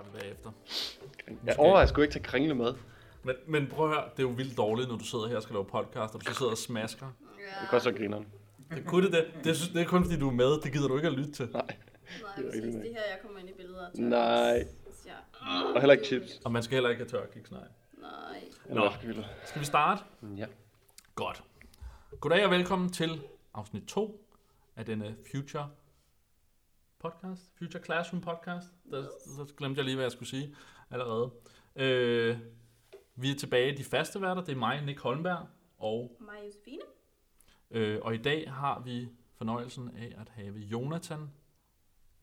vi bagefter. Jeg overvejer sgu ikke til kringle med. Men, men prøv at høre, det er jo vildt dårligt, når du sidder her og skal lave podcast, og du så sidder og smasker. Det kan også grineren. Det, kunne det, det, det, synes, det er kun fordi, du er med. Det gider du ikke at lytte til. Nej. Nej, Det er Det her, jeg kommer ind i billeder. af Nej. Ja. Og heller ikke chips. Og man skal heller ikke have tørkiks, nej. Nej. Hvad Skal vi starte? Ja. Godt. Goddag og velkommen til afsnit 2 af denne Future podcast. Future Classroom podcast. Der, så glemte jeg lige, hvad jeg skulle sige allerede. Øh, vi er tilbage de faste værter. Det er mig, Nick Holmberg. Og, Mig og Josefine. øh, og i dag har vi fornøjelsen af at have Jonathan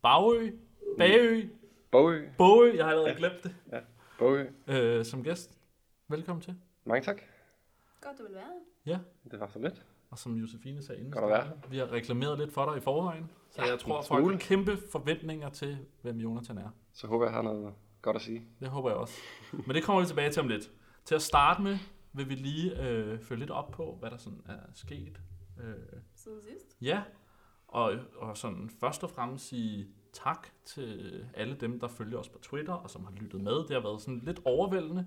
Bagø. Bagø. Bogø. Bogø. Jeg har allerede glemt det. Bogø. Øh, som gæst. Velkommen til. Mange tak. Godt, du vil være. Ja. Det var så lidt. Og som Josefine sagde inden, at vi har reklameret lidt for dig i forvejen, så Ja, jeg tror, en folk har kæmpe forventninger til, hvem Jonathan er. Så håber jeg, har noget godt at sige. Det håber jeg også. Men det kommer vi tilbage til om lidt. Til at starte med, vil vi lige øh, følge lidt op på, hvad der sådan er sket. Øh, Siden sidst. ja, og, og sådan først og fremmest sige tak til alle dem, der følger os på Twitter, og som har lyttet med. Det har været sådan lidt overvældende.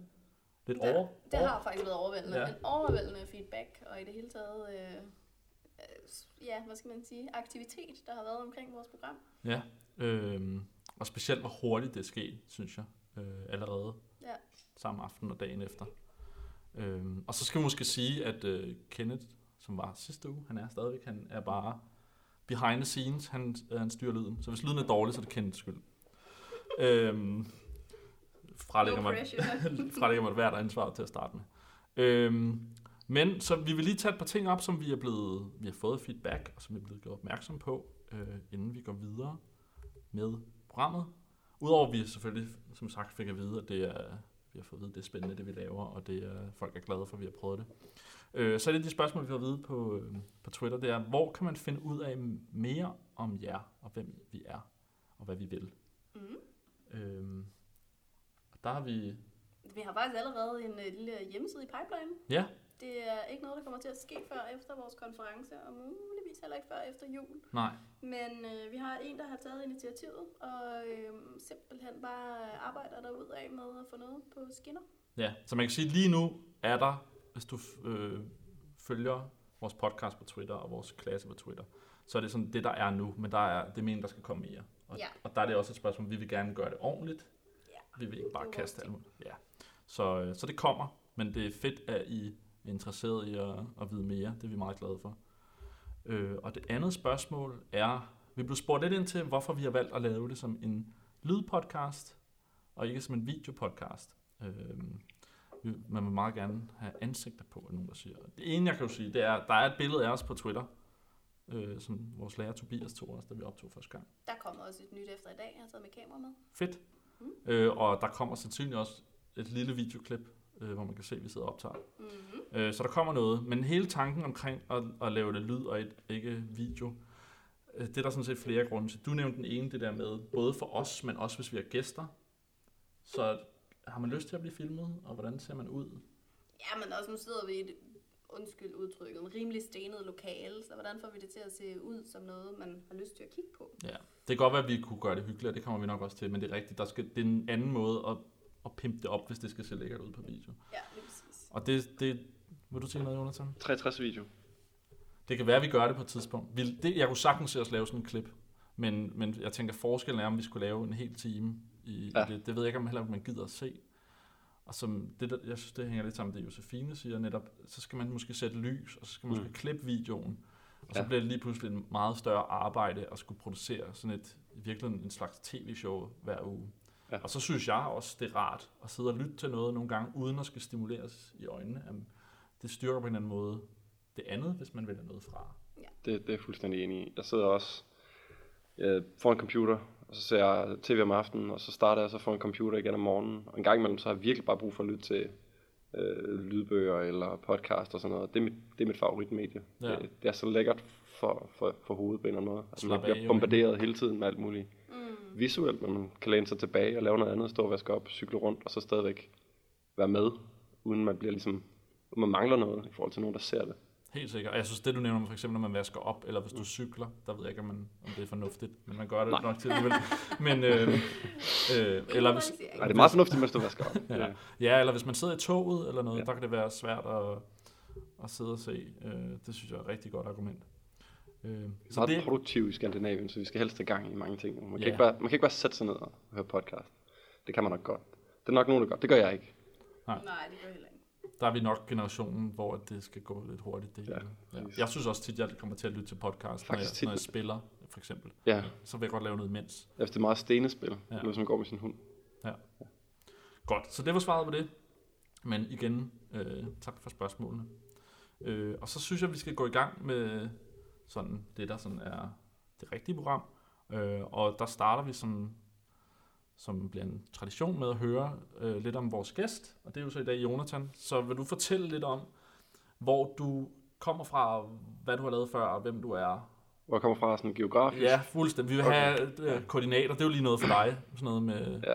Lidt Ja, over, Det over, har faktisk været overvældende. Ja. En overvældende feedback, og i det hele taget, øh, øh, ja, hvad skal man sige, aktivitet, der har været omkring vores program. Ja, øhm, og specielt hvor hurtigt det er sket, synes jeg, øh, allerede Ja. samme aften og dagen efter. Øhm, og så skal vi måske sige, at øh, Kenneth, som var sidste uge, han er stadigvæk, han er bare behind the scenes, han, øh, han styrer lyden. Så hvis lyden er dårlig, så er det Kenneths skyld. Øhm, fralægger No pressure. fralægger mig hvert ansvar til at starte med. Øhm, men så vi vil lige tage et par ting op, som vi er blevet, vi har fået feedback, og som vi er blevet gjort opmærksom på, øh, inden vi går videre med programmet. Udover at vi selvfølgelig, som sagt, fik at vide, at det er, vi har fået at vide, at det er spændende, det vi laver, og det er, folk er glade for, at vi har prøvet det. Øh, så er det de spørgsmål, vi har vide på, øh, på Twitter, det er, hvor kan man finde ud af mere om jer, og hvem vi er, og hvad vi vil? Mm. Øh, og der har vi, Vi har faktisk allerede en øh, lille hjemmeside i pipeline. ja, Det er ikke noget, der kommer til at ske før efter vores konference, og muligvis heller ikke før efter jul. nej, Men øh, vi har en, der har taget initiativet, og øh, simpelthen bare arbejder derud af med at få noget på skinner. Ja, så man kan sige, lige nu er der, hvis du øh, følger vores podcast på Twitter og vores klasse på Twitter, så er det sådan det, der er nu, men der er, det er meningen, der skal komme mere. Og, Ja. og der er det også et spørgsmål, vi vil gerne gøre det ordentligt. Vi vil ikke bare kaste alt muligt. Ja. Så, øh, så det kommer, men det er fedt, at I er interesseret i at, at vide mere. Det er vi meget glade for. Øh, og det andet spørgsmål er, vi blev spurgt lidt ind til, hvorfor vi har valgt at lave det som en lydpodcast, og ikke som en videopodcast. Øh, man vil meget gerne have ansigter på, er nogen, der siger. Det ene, jeg kan jo sige, det er, der er et billede af os på Twitter, øh, som vores lærer Tobias tog os, da vi optog første gang. Der kommer også et nyt efter i dag. Jeg har taget med kamera med. Fedt. Mm. Øh, og der kommer sandsynligvis også et lille videoklip, øh, hvor man kan se, at vi sidder og optager. Mm-hmm. Øh, så der kommer noget. Men hele tanken omkring at, at lave det lyd og et, ikke video, øh, det er der sådan set flere grunde til. Du nævnte den ene, det der med, både for os, men også hvis vi har gæster. Så har man lyst til at blive filmet, og hvordan ser man ud? Ja, men også nu sidder vi i et, undskyld udtrykket, en rimelig stenet lokale, så hvordan får vi det til at se ud som noget, man har lyst til at kigge på? Ja, det kan godt være, at vi kunne gøre det hyggeligt, og det kommer vi nok også til, men det er rigtigt, der skal, det er en anden måde at, at pimpe det op, hvis det skal se lækkert ud på video. Ja, lige præcis. Og det, det vil du sige noget, Jonathan? 63 video. Det kan være, at vi gør det på et tidspunkt. Vi, det, jeg kunne sagtens se os lave sådan en klip, men, men jeg tænker, forskellen er, om vi skulle lave en hel time i, ja. I det. Det ved jeg ikke, om heller man gider at se. Og som det, der, jeg synes, det hænger lidt sammen med det, Josefine siger netop, så skal man måske sætte lys, og så skal man måske Mm. klippe videoen. Og så Ja. bliver det lige pludselig en meget større arbejde at skulle producere sådan et, i virkeligheden en slags tv-show hver uge. Ja. Og så synes jeg også, det er rart at sidde og lytte til noget nogle gange, uden at skal stimuleres i øjnene. Jamen, Det styrker på en eller anden måde det andet, hvis man vælger noget fra. Det, det er jeg fuldstændig enig i. Jeg sidder også øh, foran en computer, og så ser jeg tv om aftenen, og så starter jeg så foran en computer igen om morgenen. Og en gang imellem, så har jeg virkelig bare brug for at lytte til øh, lydbøger eller podcast og sådan noget. Det er mit, det er mit favoritmedie. Ja. Det, det er så lækkert for, for, for hovedet på en eller anden måde. Altså, man bliver bombarderet hele tiden med alt muligt Mm. visuelt, men man kan læne sig tilbage og lave noget andet, stå og vaske op, cykle rundt, og så stadigvæk være med, uden man bliver ligesom, man mangler noget i forhold til nogen, der ser det. Helt sikkert. Og jeg synes, det du nævner, for eksempel når man vasker op, eller hvis du cykler, der ved jeg ikke, om, man, om det er fornuftigt, men man gør det Nej. nok til alligevel. Men, øh, øh, eller hvis, Nej, det er meget fornuftigt, mens du vasker op. Ja. ja. eller hvis man sidder i toget eller noget, ja. Der kan det være svært at, at sidde og se. Øh, det synes jeg er et rigtig godt argument. Øh, er så meget det, produktive i Skandinavien, så vi skal helst have gang i mange ting. Man kan, Ja. ikke bare, man kan ikke bare sætte sig ned og høre podcast. Det kan man nok godt. Det er nok nogen, der gør. Det gør jeg ikke. Nej, det gør jeg heller ikke. Der er vi nok generationen, hvor det skal gå lidt hurtigt. Det Ja, ja. Jeg synes også tit, jeg kommer til at lytte til podcast, når jeg, når jeg spiller, for eksempel. Ja, Så vil jeg godt lave noget imens. efter det er meget stenespil, Ja. ja. hvis man går med sin hund. Godt, så det var svaret på det. Men igen, øh, tak for spørgsmålene. Øh, og så synes jeg, vi skal gå i gang med sådan det, der sådan er det rigtige program. Øh, og der starter vi som, som bliver en tradition med at høre øh, lidt om vores gæst. Og det er jo så i dag Jonathan. Så vil du fortælle lidt om, hvor du kommer fra, hvad du har lavet før, og hvem du er. Hvor jeg kommer fra sådan geografisk. Ja, fuldstændig. Vi vil Okay. have øh, koordinater. Det er jo lige noget for dig. Sådan noget med... Ja.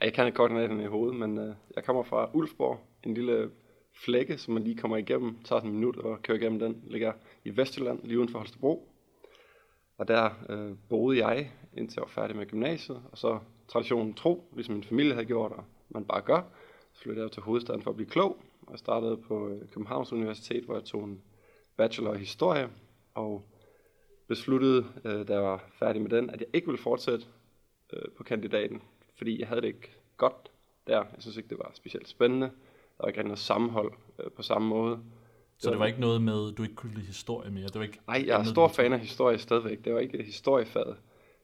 Jeg kan ikke koordinaterne i hovedet, men øh, jeg kommer fra Ulfborg, en lille flække, som man lige kommer igennem, tager sådan en minut og kører igennem den, ligger i Vestjylland, lige uden for Holstebro. Og der øh, boede jeg, indtil jeg var færdig med gymnasiet, og så traditionen tro, ligesom min familie havde gjort, og man bare gør, så flyttede jeg til hovedstaden for at blive klog, og jeg startede på øh, Københavns Universitet, hvor jeg tog en bachelor i historie, og besluttede, øh, da jeg var færdig med den, at jeg ikke ville fortsætte øh, på kandidaten, fordi jeg havde det ikke godt der. Jeg synes ikke, det var specielt spændende. Der var ikke rigtig noget sammenhold øh, på samme måde. Så det var ikke noget med, du ikke kunne lide historie mere? Det var ikke Nej, jeg er stor fan af historie stadigvæk. Det var ikke historiefaget.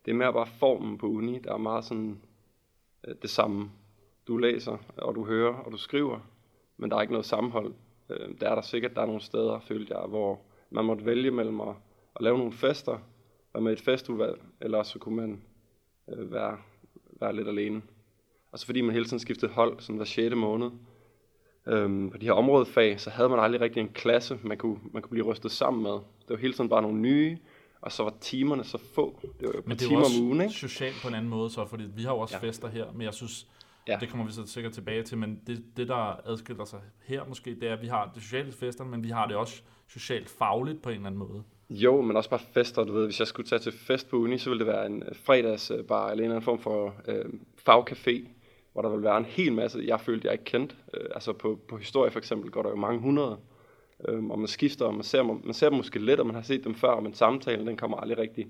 Det er mere bare formen på uni, der er meget sådan øh, det samme. Du læser, og du hører, og du skriver, men der er ikke noget sammenhold. Øh, der er der sikkert, der er nogle steder, følte jeg, hvor man måtte vælge mellem at, at lave nogle fester, være med et festudvalg, eller så kunne man øh, være, være lidt alene. Og så fordi man hele tiden skiftede hold, sådan hver 6. måned, øhm, på de her områdefag, så havde man aldrig rigtig en klasse, man kunne, man kunne blive rystet sammen med. Det var hele tiden bare nogle nye, og så var timerne så få. Det var jo Men det er timer også om ugen, ikke? socialt på en anden måde, så, fordi vi har jo også ja. Fester her, men jeg synes, ja. Ja. det kommer vi så sikkert tilbage til, men det, det, der adskiller sig her måske, det er, at vi har det sociale fester, men vi har det også socialt fagligt på en eller anden måde. Jo, men også bare fester, du ved. Hvis jeg skulle tage til fest på uni, så ville det være en øh, fredagsbar eller en eller anden form for øh, fagcafé, hvor der ville være en hel masse, jeg følte, jeg ikke kendte. Øh, altså på, på historie for eksempel går der jo mange hundrede, øh, og man skifter, og man ser, man ser dem måske lidt, og man har set dem før, men samtalen, den kommer aldrig rigtig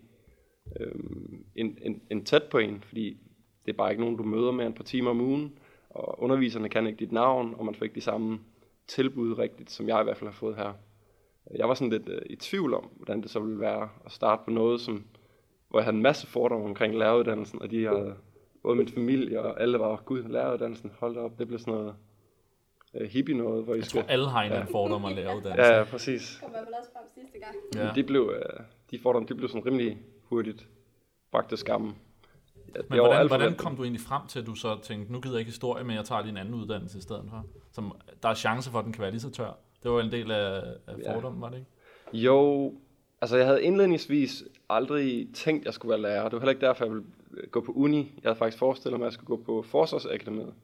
øhm, en, en, en tæt på en, fordi det er bare ikke nogen, du møder mere end et par timer om ugen, og underviserne kan ikke dit navn, og man får ikke de samme tilbud rigtigt, som jeg i hvert fald har fået her. Jeg var sådan lidt øh, i tvivl om, hvordan det så ville være at starte på noget, som, hvor jeg havde en masse fordomme omkring læreruddannelsen, og de havde, både min familie og alle var, gud, læreruddannelsen, hold op, det blev sådan noget øh, hippie noget, hvor I Jeg skal... tror, alle har en anden fordom at lære uddannelse. Ja, ja, præcis. Kom hvert fald også frem sidste gang. Ja. Ja. De, blev, øh, de fordomme, de blev sådan rimelig hurtigt bragt til skamme. Ja, det Men var hvordan, hvordan kom du egentlig frem til, at du så tænkte, nu gider jeg ikke historie, men jeg tager lige en anden uddannelse i stedet for? Som, der er chance for, at den kan være lige så tør. Det var en del af, af Ja. fordommen, var det ikke? Jo, altså jeg havde indledningsvis aldrig tænkt, at jeg skulle være lærer. Det var heller ikke derfor, jeg ville gå på uni. Jeg havde faktisk forestillet mig, at jeg skulle gå på Forsvarsakademiet.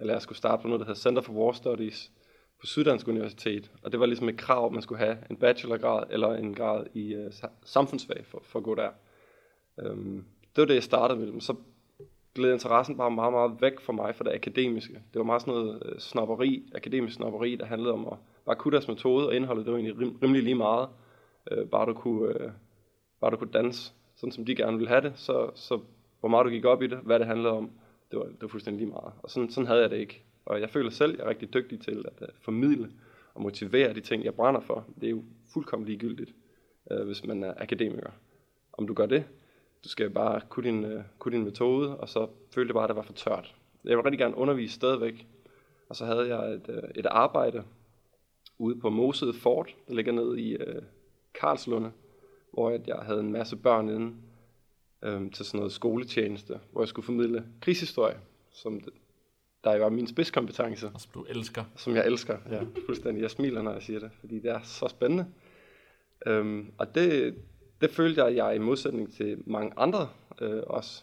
Eller jeg skulle starte på noget, der hedder Center for War Studies på Syddansk Universitet. Og det var ligesom et krav, at man skulle have en bachelorgrad eller en grad i uh, samfundsfag for, for at gå der. Um, det var det, jeg startede med. Men så gled interessen bare meget, meget væk fra mig for det akademiske. Det var meget sådan noget øh, snopperi, akademisk snopperi, der handlede om at bare kunne deres metode, og indholdet, det var egentlig rim, rimelig lige meget. Uh, bare, du kunne, uh, bare du kunne danse, sådan som de gerne ville have det, så, så hvor meget du gik op i det, hvad det handlede om, det var, det var fuldstændig lige meget. Og sådan, sådan havde jeg det ikke. Og jeg føler selv, at jeg er rigtig dygtig til at uh, formidle og motivere de ting, jeg brænder for. Det er jo fuldkommen ligegyldigt, uh, hvis man er akademiker. Om du gør det, du skal bare kunne din, uh, kunne din metode, og så følte jeg bare, at det var for tørt. Jeg vil rigtig gerne undervise stadigvæk. Og så havde jeg et, uh, et arbejde ude på Mosede Fort, der ligger nede i uh, Karlslunde, hvor jeg havde en masse børn inde øhm, til sådan noget skoletjeneste, hvor jeg skulle formidle krigshistorie, som det, der jo er min spidskompetence, Altså, du elsker. som jeg elsker. Ja, fuldstændig. Jeg smiler, når jeg siger det, fordi det er så spændende. Øhm, og det, det følte jeg, jeg i modsætning til mange andre, øh, også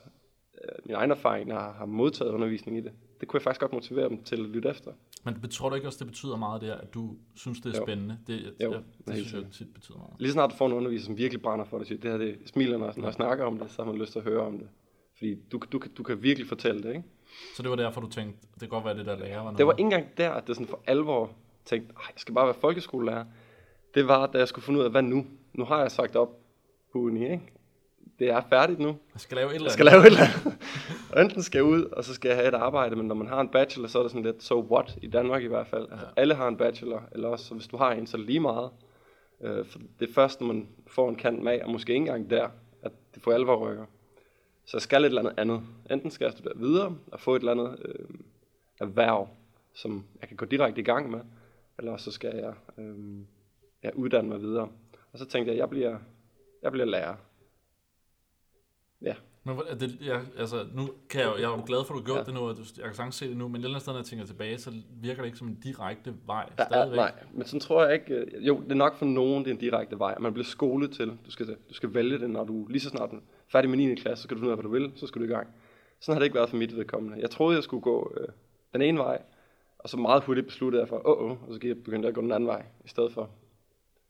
øh, min egen erfaring, har, har modtaget undervisning i det, det kunne jeg faktisk godt motivere dem til at lytte efter. Men tror du ikke også, det betyder meget der, at du synes, det er Jo. spændende? Det, Jo, ja, det helt synes jeg tit betyder meget. Lige snart du får en underviser, som virkelig brænder for det, siger, det her det smiler, når, når jeg snakker om det, så har man lyst til at høre om det. Fordi du, du, kan- du kan virkelig fortælle det, ikke? Så det var derfor, du tænkte, det kan godt være, det der lærer var noget. Det var ikke engang der, at det sådan for alvor tænkte, "Ej, jeg skal bare være folkeskolelærer. Det var, da jeg skulle finde ud af, hvad nu? Nu har jeg sagt op på uni, ikke? Det er færdigt nu. Jeg skal lave et eller Jeg skal lave et eller andet. Og enten skal jeg ud, og så skal jeg have et arbejde, men når man har en bachelor, så er det sådan lidt, so what, i Danmark i hvert fald. Altså, Ja. alle har en bachelor, eller også, så hvis du har en, så lige meget. Øh, for det er først, når man får en kant med, og måske ikke engang der, at det for alvor rykker. Så jeg skal et eller andet andet. Enten skal jeg studere videre, og få et eller andet øh, erhverv, som jeg kan gå direkte i gang med, eller også så skal jeg øh, ja, uddanne mig videre. Og så tænkte jeg, jeg bliver, jeg bliver lærer. Ja, Men er det, jeg, altså, nu kan jeg, jeg er jo glad for, at du har gjort Ja. ja. det nu, og du, jeg kan sagtens se det nu, men et eller andet sted, når jeg tænker tilbage, så virker det ikke som en direkte vej er, stadigvæk. nej, men sådan tror jeg ikke. øh, Jo, det er nok for nogen, det er en direkte vej. Man bliver skolet til. Du skal, du skal vælge det, når du lige så snart er færdig med 9. klasse, så skal du finde ud af, hvad du vil, så skal du i gang. Sådan har det ikke været for mit vedkommende. Jeg troede, jeg skulle gå øh, den ene vej, og så meget hurtigt besluttede jeg for, åh, oh, oh, og så begyndte jeg at gå den anden vej i stedet for.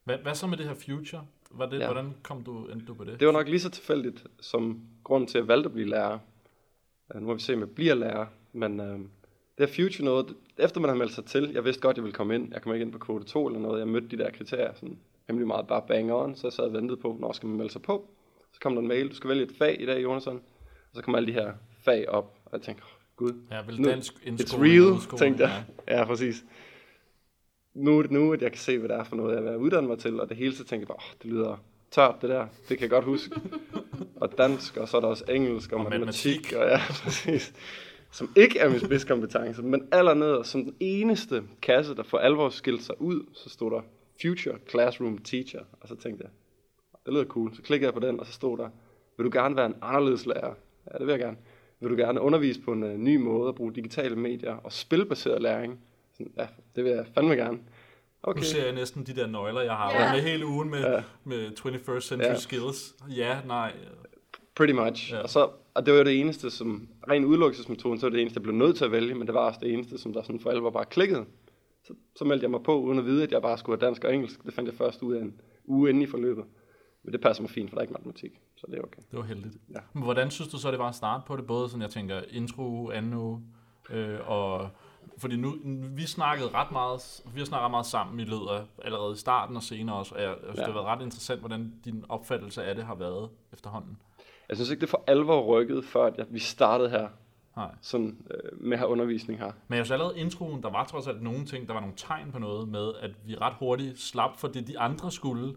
Hvad, hvad så med det her future? Var det, Ja. ja. Hvordan kom du, endte du på det? Det var nok lige så tilfældigt som grunden til, at jeg valgte at blive lærer. Øh, Nu må vi se, om jeg bliver lærer. Men øh, det er future noget, efter man har meldt sig til, jeg vidste godt, jeg ville komme ind. Jeg kom ikke ind på kvote 2 eller noget. Jeg mødte de der kriterier sådan hemmelig meget bare bang on, så jeg sad og ventede på, når skal man melde sig på. Så kom der en mail, du skal vælge et fag i dag, Jonasson. Og så kom alle de her fag op, og jeg tænkte, oh, gud, Ja, vel Nu- dansk it's real, tænkte jeg. Ja, præcis. Nu er det nu, at jeg kan se, hvad det er for noget, jeg vil uddanne mig til, og det hele så tænker jeg bare, oh, det lyder tørt, det der. Det kan jeg godt huske. og dansk, og så er der også engelsk og, Og matematik, og ja, præcis. Som ikke er min spidskompetence, men allernede, som den eneste kasse, der for alvor skilte sig ud, så stod der Future Classroom Teacher, og så tænkte jeg, det lyder cool. Så klikkede jeg på den, og så stod der, vil du gerne være en anderledes lærer? Ja, det vil jeg gerne. Vil du gerne undervise på en uh, ny måde at bruge digitale medier og spilbaseret læring? Sådan, ja, det vil jeg fandme gerne. Okay. Nu ser jeg næsten de der nøgler, jeg har Ja. yeah. med hele ugen med, Ja. ja. med 21st century Ja. ja. skills. Ja, nej. Pretty much. Ja. Og, så, og det var jo det eneste, som, ren udelukkelsesmetoden, så var det eneste, jeg blev nødt til at vælge, men det var også det eneste, som der sådan for alvor bare klikkede. Så, så meldte jeg mig på, uden at vide, at jeg bare skulle have dansk og engelsk. Det fandt jeg først ud af en uge inde i forløbet. Men det passer mig fint, for der er ikke matematik, så det er okay. Det var heldigt. Ja. Men hvordan synes du så, det var at starte på det? Både sådan, jeg tænker, intro anden uge, øh, og... Fordi nu, vi snakkede ret meget, vi har snakket ret meget sammen i løbet af allerede i starten og senere også, og jeg, jeg synes, Ja. det har været ret interessant, hvordan din opfattelse af det har været efterhånden. Jeg synes ikke, det for alvor rykket, før at vi startede her, Nej. sådan, øh, med have undervisning her. Men jeg synes allerede introen, der var trods alt nogle ting, der var nogle tegn på noget med, at vi ret hurtigt slap for det, de andre skulle. Det,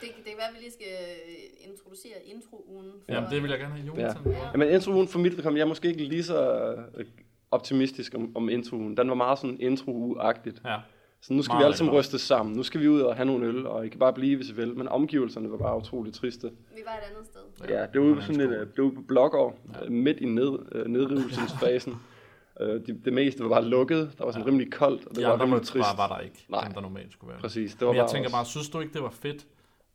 det kan være, at vi lige skal øh, introducere intro-ugen. for- Jamen, det vil jeg gerne have Jonathan. Ja. Ja. Jamen introen for mit vedkommende, jeg er måske ikke lige så øh, optimistisk om, om introen. Den var meget sådan intro-agtigt. ja. Så nu skal Meget vi alle sammen rystes sammen. Nu skal vi ud og have nogle øl, og I kan bare blive, hvis I vil. Men omgivelserne var bare utroligt triste. Vi var et andet sted. Ja, det var ude på sådan skole. øh, det var på Blågård, ja. midt i ned, øh, nedrivelsesfasen. Øh, det, det meste var bare lukket. Der var sådan Ja. rimelig koldt, og det De var rimelig var, trist. var, var der ikke, Nej. dem der normalt skulle være. Præcis, det var Men jeg bare tænker også- bare, synes du ikke, det var fedt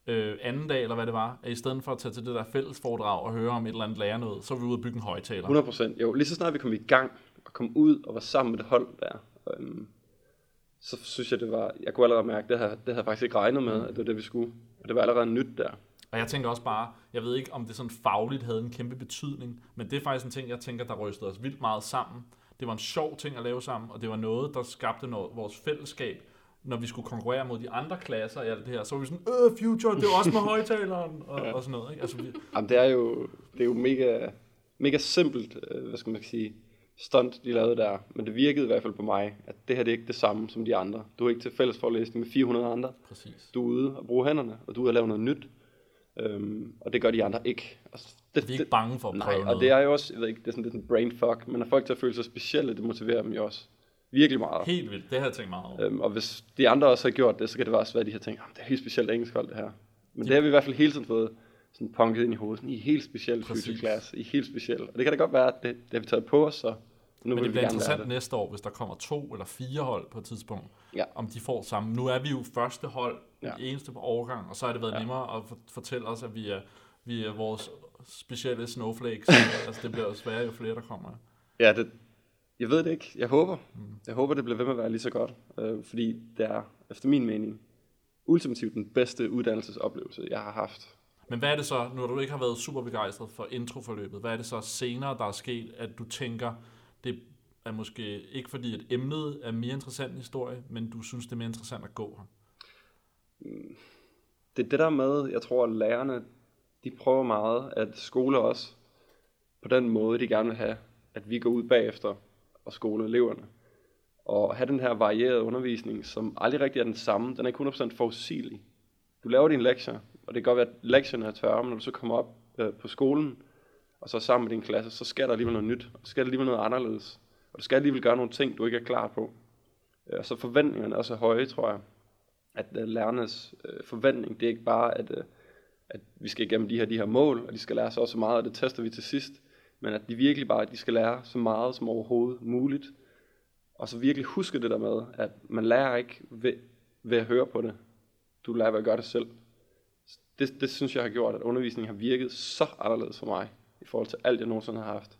øh, anden dag, eller hvad det var, at i stedet for at tage til det der fællesforedrag og høre om et eller andet lære noget, så var vi ude og bygge en højtaler. 100 procent. Jo, lige så snart vi kom i gang og kom ud og var sammen med det hold der, øhm, så synes jeg, det var... Jeg kunne allerede mærke, det havde, det havde jeg faktisk ikke regnet med, at det var det, vi skulle. Og det var allerede nyt der. Og jeg tænker også bare, jeg ved ikke, om det sådan fagligt havde en kæmpe betydning, men det er faktisk en ting, jeg tænker, der rystede os vildt meget sammen. Det var en sjov ting at lave sammen, og det var noget, der skabte noget, vores fællesskab, når vi skulle konkurrere mod de andre klasser og alt det her. Så var vi sådan, øh, future, det er også med højtaleren, og, og sådan noget. Ikke? Altså, vi, Jamen, det er jo, det er jo mega, mega simpelt, øh, hvad skal man sige, stunt, de lavede der. Men det virkede i hvert fald på mig, at det her det er ikke det samme som de andre. Du er ikke til fælles forelæsning med 400 andre. præcis. Du er ude og bruge hænderne, og du er ude og lave noget nyt. Øhm, og det gør de andre ikke. Altså, det, Vi er ikke bange for at Nej, prøve og noget. det er jo også, jeg ved ikke, det er sådan lidt en brain fuck, men at folk til at føle sig specielle, det motiverer dem jo også virkelig meget. Helt vildt, det har jeg tænkt meget over. Øhm, og hvis de andre også har gjort det, så kan det også være, at de har tænkt, "Jamen, det er helt specielt engelsk hold det her. Men De- det har vi i hvert fald hele tiden fået sådan punket ind i hovedet. Sådan, I er helt future class. I er helt specielt. Og det kan da godt være, at det, det har vi taget på os, så nu Men det bliver interessant det. næste år, hvis der kommer to eller fire hold på et tidspunkt, Ja. om de får sammen. Nu er vi jo første hold, Ja. eneste på overgang, og så har det været Ja. nemmere at for- fortælle os, at vi er, vi er vores specielle snowflakes. altså det bliver jo sværere, jo flere der kommer. Ja, det, Jeg ved det ikke. Jeg håber. Mm. Jeg håber, det bliver ved med at være lige så godt. Øh, fordi det er, efter min mening, ultimativt den bedste uddannelsesoplevelse, jeg har haft. Men hvad er det så, når du ikke har været super begejstret for introforløbet, hvad er det så senere, der er sket, at du tænker, det er måske ikke fordi, at emnet er mere interessant end historie, men du synes, det er mere interessant at gå her? Det er det der med, jeg tror, at lærerne, de prøver meget, at skole også, på den måde, de gerne vil have, at vi går ud bagefter og skole eleverne. Og have den her varierede undervisning, som aldrig rigtig er den samme. Den er ikke 100% forudsigelig. Du laver dine lektier, og det kan godt være, at lektierne er tørre, men når du så kommer op øh, på skolen, og så sammen med din klasse, så sker der alligevel noget nyt, og så sker der alligevel noget anderledes. Og du skal alligevel gøre nogle ting, du ikke er klar på. Øh, Og så forventningerne er så høje, tror jeg, at øh, lærernes øh, forventning, det er ikke bare, at, øh, at vi skal igennem de her, de her mål, og de skal lære så også meget, og det tester vi til sidst, men at de virkelig bare, at de skal lære så meget som overhovedet muligt, og så virkelig huske det der med, at man lærer ikke ved, ved at høre på det. Du lærer ved at gøre det selv. Det, det synes jeg har gjort, at undervisningen har virket så anderledes for mig, i forhold til alt, jeg nogensinde har haft.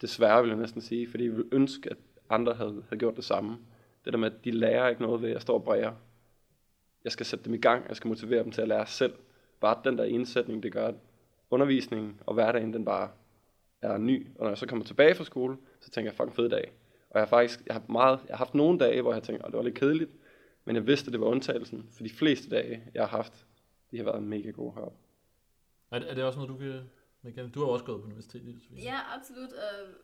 Desværre vil jeg næsten sige, fordi jeg ville ønske, at andre havde, havde gjort det samme. Det der med, at de lærer ikke noget ved, at jeg står og bræger. Jeg skal sætte dem i gang, jeg skal motivere dem til at lære selv. Bare den der indsætning, det gør, at undervisningen og hverdagen, den bare er ny. Og når jeg så kommer tilbage fra skole, så tænker jeg, fucking fed dag. Og jeg har faktisk, jeg har, meget, jeg har haft nogle dage, hvor jeg tænker, at det var lidt kedeligt, men jeg vidste, at det var undtagelsen, for de fleste dage, jeg har haft, de har været mega gode heroppe. Er det, er det også noget, du kan... Michael? Du har også gået på universitetet. Sofie. Ja, absolut. Øh,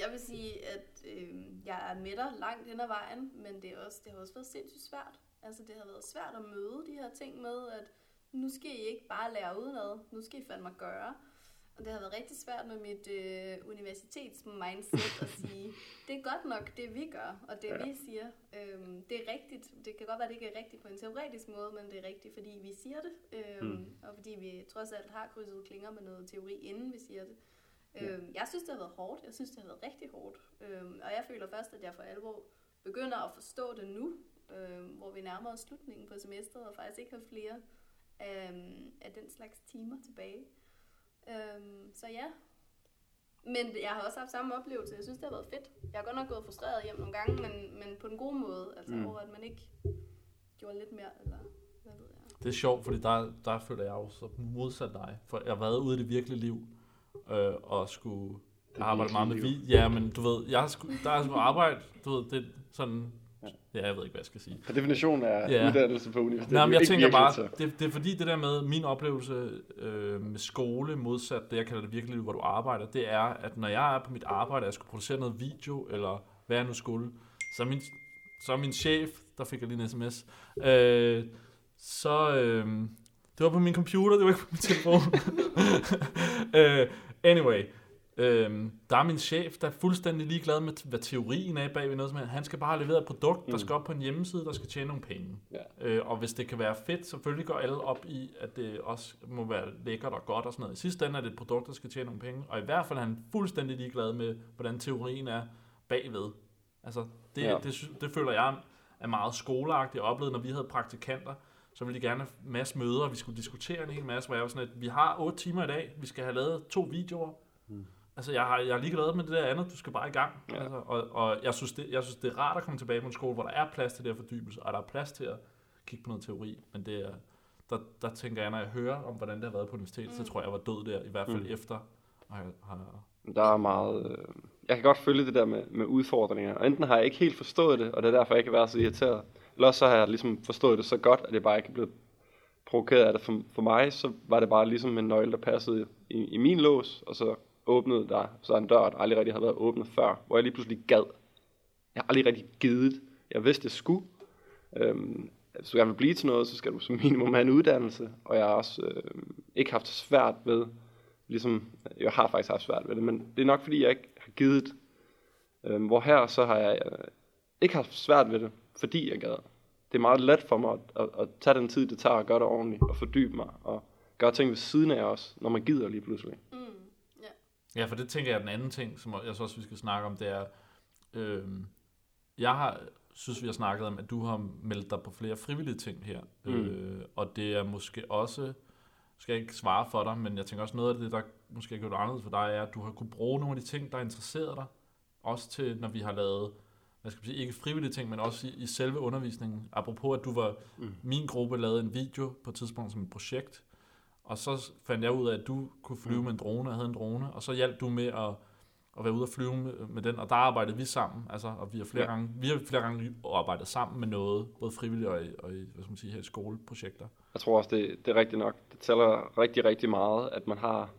Jeg vil sige, at øh, jeg er med dig langt hen ad vejen, men det, er også, det har også været sindssygt svært. Altså, det har været svært at møde de her ting med, at nu skal I ikke bare lære udenad, nu skal I fandme gøre. Og det har været rigtig svært med mit øh, universitets-mindset at sige, det er godt nok det, vi gør, og det Ja. vi siger. Øhm, det er rigtigt. Det kan godt være, det ikke er rigtigt på en teoretisk måde, men det er rigtigt, fordi vi siger det. Øhm, Mm. Og fordi vi trods alt har krydset klinger med noget teori, inden vi siger det. Ja. Øhm, jeg synes, det har været hårdt. Jeg synes, det har været rigtig hårdt. Øhm, og jeg føler først, at jeg for alvor begynder at forstå det nu, øhm, hvor vi nærmer os slutningen på semesteret, og faktisk ikke har flere øhm, af den slags timer tilbage. Øhm, så ja. Men jeg har også haft samme oplevelse. Jeg synes, det har været fedt. Jeg har godt nok gået frustreret hjem nogle gange, men, men på den gode måde. Altså Mm. over, at man ikke gjorde lidt mere, eller hvad ved jeg. Det er sjovt, fordi der, der føler jeg jo så modsat dig. For jeg har været ude i det virkelige liv, øh, og skulle Det arbejde meget med vi. Ja, men du ved, jeg har sku, der er sgu arbejde, du ved, det er sådan... Ja. Jeg ved ikke, hvad jeg skal sige. Per definition er Ja. uddannelse på universitetet Nej, men jeg tænker virkelig bare, så. det, det er fordi det der med min oplevelse øh, med skole, modsat det, jeg kalder det virkelige liv, hvor du arbejder, det er, at når jeg er på mit arbejde, og jeg skulle producere noget video, eller hvad jeg nu skulle, så er min, så er min chef, der fik jeg lige en sms, øh, så, øh, det var på min computer, det var ikke på min telefon. øh, anyway, Øhm, der er min chef, der er fuldstændig ligeglad med, hvad teorien er bagved noget som helst. Han skal bare have leveret et produkt, der Mm. skal op på en hjemmeside, der skal tjene nogle penge. Ja. Øh, og hvis det kan være fedt, selvfølgelig går alle op i, at det også må være lækkert og godt og sådan noget. I sidste ende er det et produkt, der skal tjene nogle penge. Og i hvert fald er han fuldstændig ligeglad med, hvordan teorien er bagved. Altså, det, Ja. det, sy- det føler jeg er meget skoleagtigt. Jeg oplevede, når vi havde praktikanter, så ville de gerne have en masse møder, og vi skulle diskutere en hel masse, hvor jeg var sådan, at vi har otte timer i dag, vi skal have lavet to videoer. Mm. Altså, jeg har, jeg har ligeglad med det der andet, du skal bare i gang. Ja. Altså, og og jeg, synes, det, jeg synes, det er rart at komme tilbage på en skole, hvor der er plads til det her fordybelse, og der er plads til at kigge på noget teori. Men det er, der, der tænker jeg, når jeg hører om, hvordan det har været på universitetet, mm. så tror jeg, jeg var død der, i hvert fald Mm. efter. Og jeg har, Der er meget... Øh, jeg kan godt følge det der med, med udfordringer. Og enten har jeg ikke helt forstået det, og det er derfor, jeg ikke har været så irriteret. Eller så har jeg ligesom forstået det så godt, at det bare ikke er blevet provokeret af det. For, for mig, så var det bare ligesom en nøgle, der passede i, i min lås, og så åbnede der så en dør, der aldrig rigtig havde været åbnet før, hvor jeg lige pludselig gad. Jeg har aldrig rigtig givet. Jeg vidste, jeg skulle. Øhm, hvis du gerne vil blive til noget, så skal du som minimum have en uddannelse, og jeg har også øh, ikke haft svært ved, ligesom, jeg har faktisk haft svært ved det, men det er nok fordi, jeg ikke har givet. Øhm, hvor her, så har jeg øh, ikke haft svært ved det, fordi jeg gad. Det er meget let for mig at, at, at tage den tid, det tager at gøre det ordentligt, og fordybe mig, og gøre ting ved siden af også, når man gider lige pludselig. Ja. For det tænker jeg er den anden ting, som jeg så også, vi skal snakke om, det er, øh, jeg har, synes, vi har snakket om, at du har meldt dig på flere frivillige ting her, Mm. øh, og det er måske også, skal jeg ikke svare for dig, men jeg tænker også noget af det, der måske har gjort anderledes for dig, er, at du har kunne bruge nogle af de ting, der interesserede dig, også til, når vi har lavet, hvad skal man sige, ikke frivillige ting, men også i, i selve undervisningen. Apropos, at du var, mm. min gruppe lavede en video på et tidspunkt som et projekt, og så fandt jeg ud af, at du kunne flyve mm. med en drone, jeg havde en drone, og så hjalp du med at, at være ude og flyve med, med den, og der arbejdede vi sammen, altså, og vi har flere, ja. gange, vi har flere gange arbejdet sammen med noget, både frivilligt og i, og i hvad skal man sige, her i skoleprojekter. Jeg tror også, det, det er rigtigt nok. Det tæller rigtig, rigtig meget, at man har...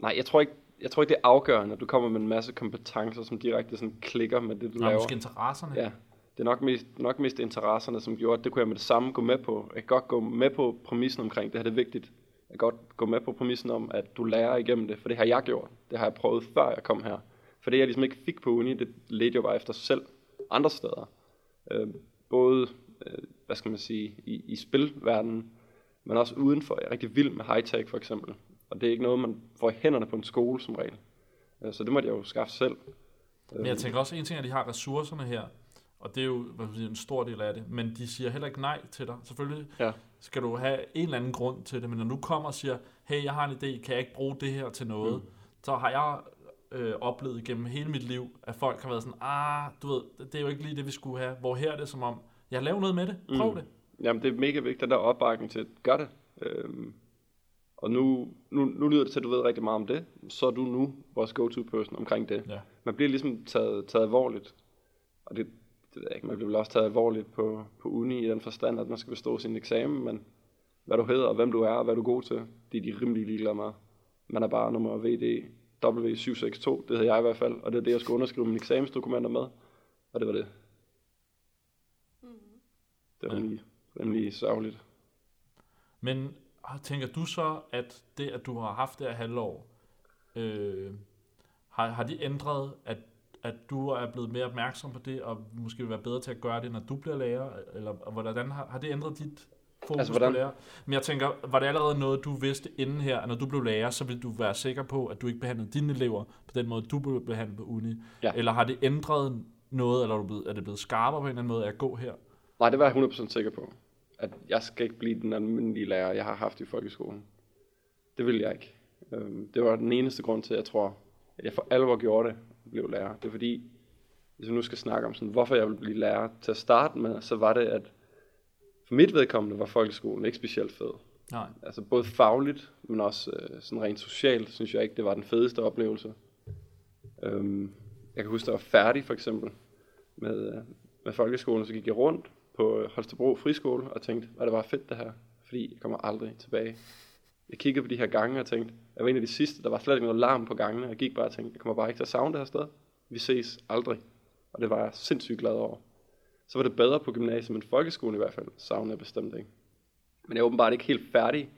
Nej, jeg tror ikke, jeg tror ikke, det er afgørende, at du kommer med en masse kompetencer, som direkte sådan klikker med det, du Nej, laver. måske interesserne. Ja, det er nok mest, nok mest interesserne, som gjorde, at det kunne jeg med det samme gå med på. Jeg kan godt gå med på præmissen omkring, det her det er vigtigt. Jeg kan godt gå med på præmissen om, at du lærer igennem det, for det har jeg gjort. Det har jeg prøvet, før jeg kom her. For det, jeg ligesom ikke fik på uni, det ledte jo bare efter sig selv andre steder. Øh, både, øh, hvad skal man sige, i, i spilverdenen, men også udenfor. Jeg er rigtig vild med high-tech for eksempel. Og det er ikke noget, man får i hænderne på en skole som regel. Øh, så det måtte jeg jo skaffe selv. Men jeg tænker også, en ting er, at de har ressourcerne her, og det er jo hvad man siger, en stor del af det, men de siger heller ikke nej til dig. Selvfølgelig Ja. skal du have en eller anden grund til det, men når du kommer og siger, hey, jeg har en idé, kan jeg ikke bruge det her til noget, mm. så har jeg øh, oplevet gennem hele mit liv, at folk har været sådan, ah, du ved, det er jo ikke lige det, vi skulle have. Hvor her er det som om, jeg laver noget med det, prøv Mm. det. Jamen, det er mega vigtigt, den der opbakning til, gør det. Øhm, og nu, nu, nu lyder det til, at du ved rigtig meget om det. Så er du nu vores go-to-person omkring det. Ja. Man bliver ligesom taget, taget alvorligt. Og det, det ved jeg ikke, man bliver vel også taget alvorligt på, på uni i den forstand, at man skal bestå sin eksamen, men hvad du hedder, og hvem du er, og hvad du er god til, det er de rimelig ligeglade med. Man er bare nummer VD W762, det hedder jeg i hvert fald, og det er det, jeg skulle underskrive mine eksamensdokumenter med. Og det var det. Mm. Det var rimelig, rimelig sørgeligt. Men tænker du så, at det, at du har haft det her halvår, øh, har, har de ændret, at, at du er blevet mere opmærksom på det, og måske vil være bedre til at gøre det, når du bliver lærer? Eller hvordan har, har det ændret dit fokus Altså, hvordan- på lærer? Men jeg tænker, var det allerede noget, du vidste inden her, at når du blev lærer, så ville du være sikker på, at du ikke behandlede dine elever på den måde, du blev behandlet på uni? Ja. Eller har det ændret noget, eller er, du blevet, er det blevet skarpere på en eller anden måde at gå her? Nej, det var jeg 100% sikker på. At jeg skal ikke blive den almindelige lærer, jeg har haft i folkeskolen. Det vil jeg ikke. Øhm, Det var den eneste grund til, at jeg tror, at jeg for alvor gjorde det, blev lærer. Det er fordi, hvis jeg nu skal snakke om, sådan, hvorfor jeg vil blive lærer til at starte med, så var det, at for mit vedkommende var folkeskolen ikke specielt fed. Nej. Altså både fagligt, men også øh, sådan rent socialt, synes jeg ikke, det var den fedeste oplevelse. Øhm, jeg kan huske, at jeg var færdig for eksempel med, øh, med folkeskolen, så gik jeg rundt på øh, Holstebro Friskole og tænkte, hvad det var fedt det her, fordi jeg kommer aldrig tilbage. Jeg kiggede på de her gange og tænkte, jeg var en af de sidste, der var slet ikke noget larm på gangene, og jeg gik bare og tænkte, jeg kommer bare ikke til at savne det her sted. Vi ses aldrig. Og det var jeg sindssygt glad over. Så var det bedre på gymnasiet, men folkeskolen i hvert fald savnede jeg bestemt ikke. Men jeg er åbenbart ikke helt færdig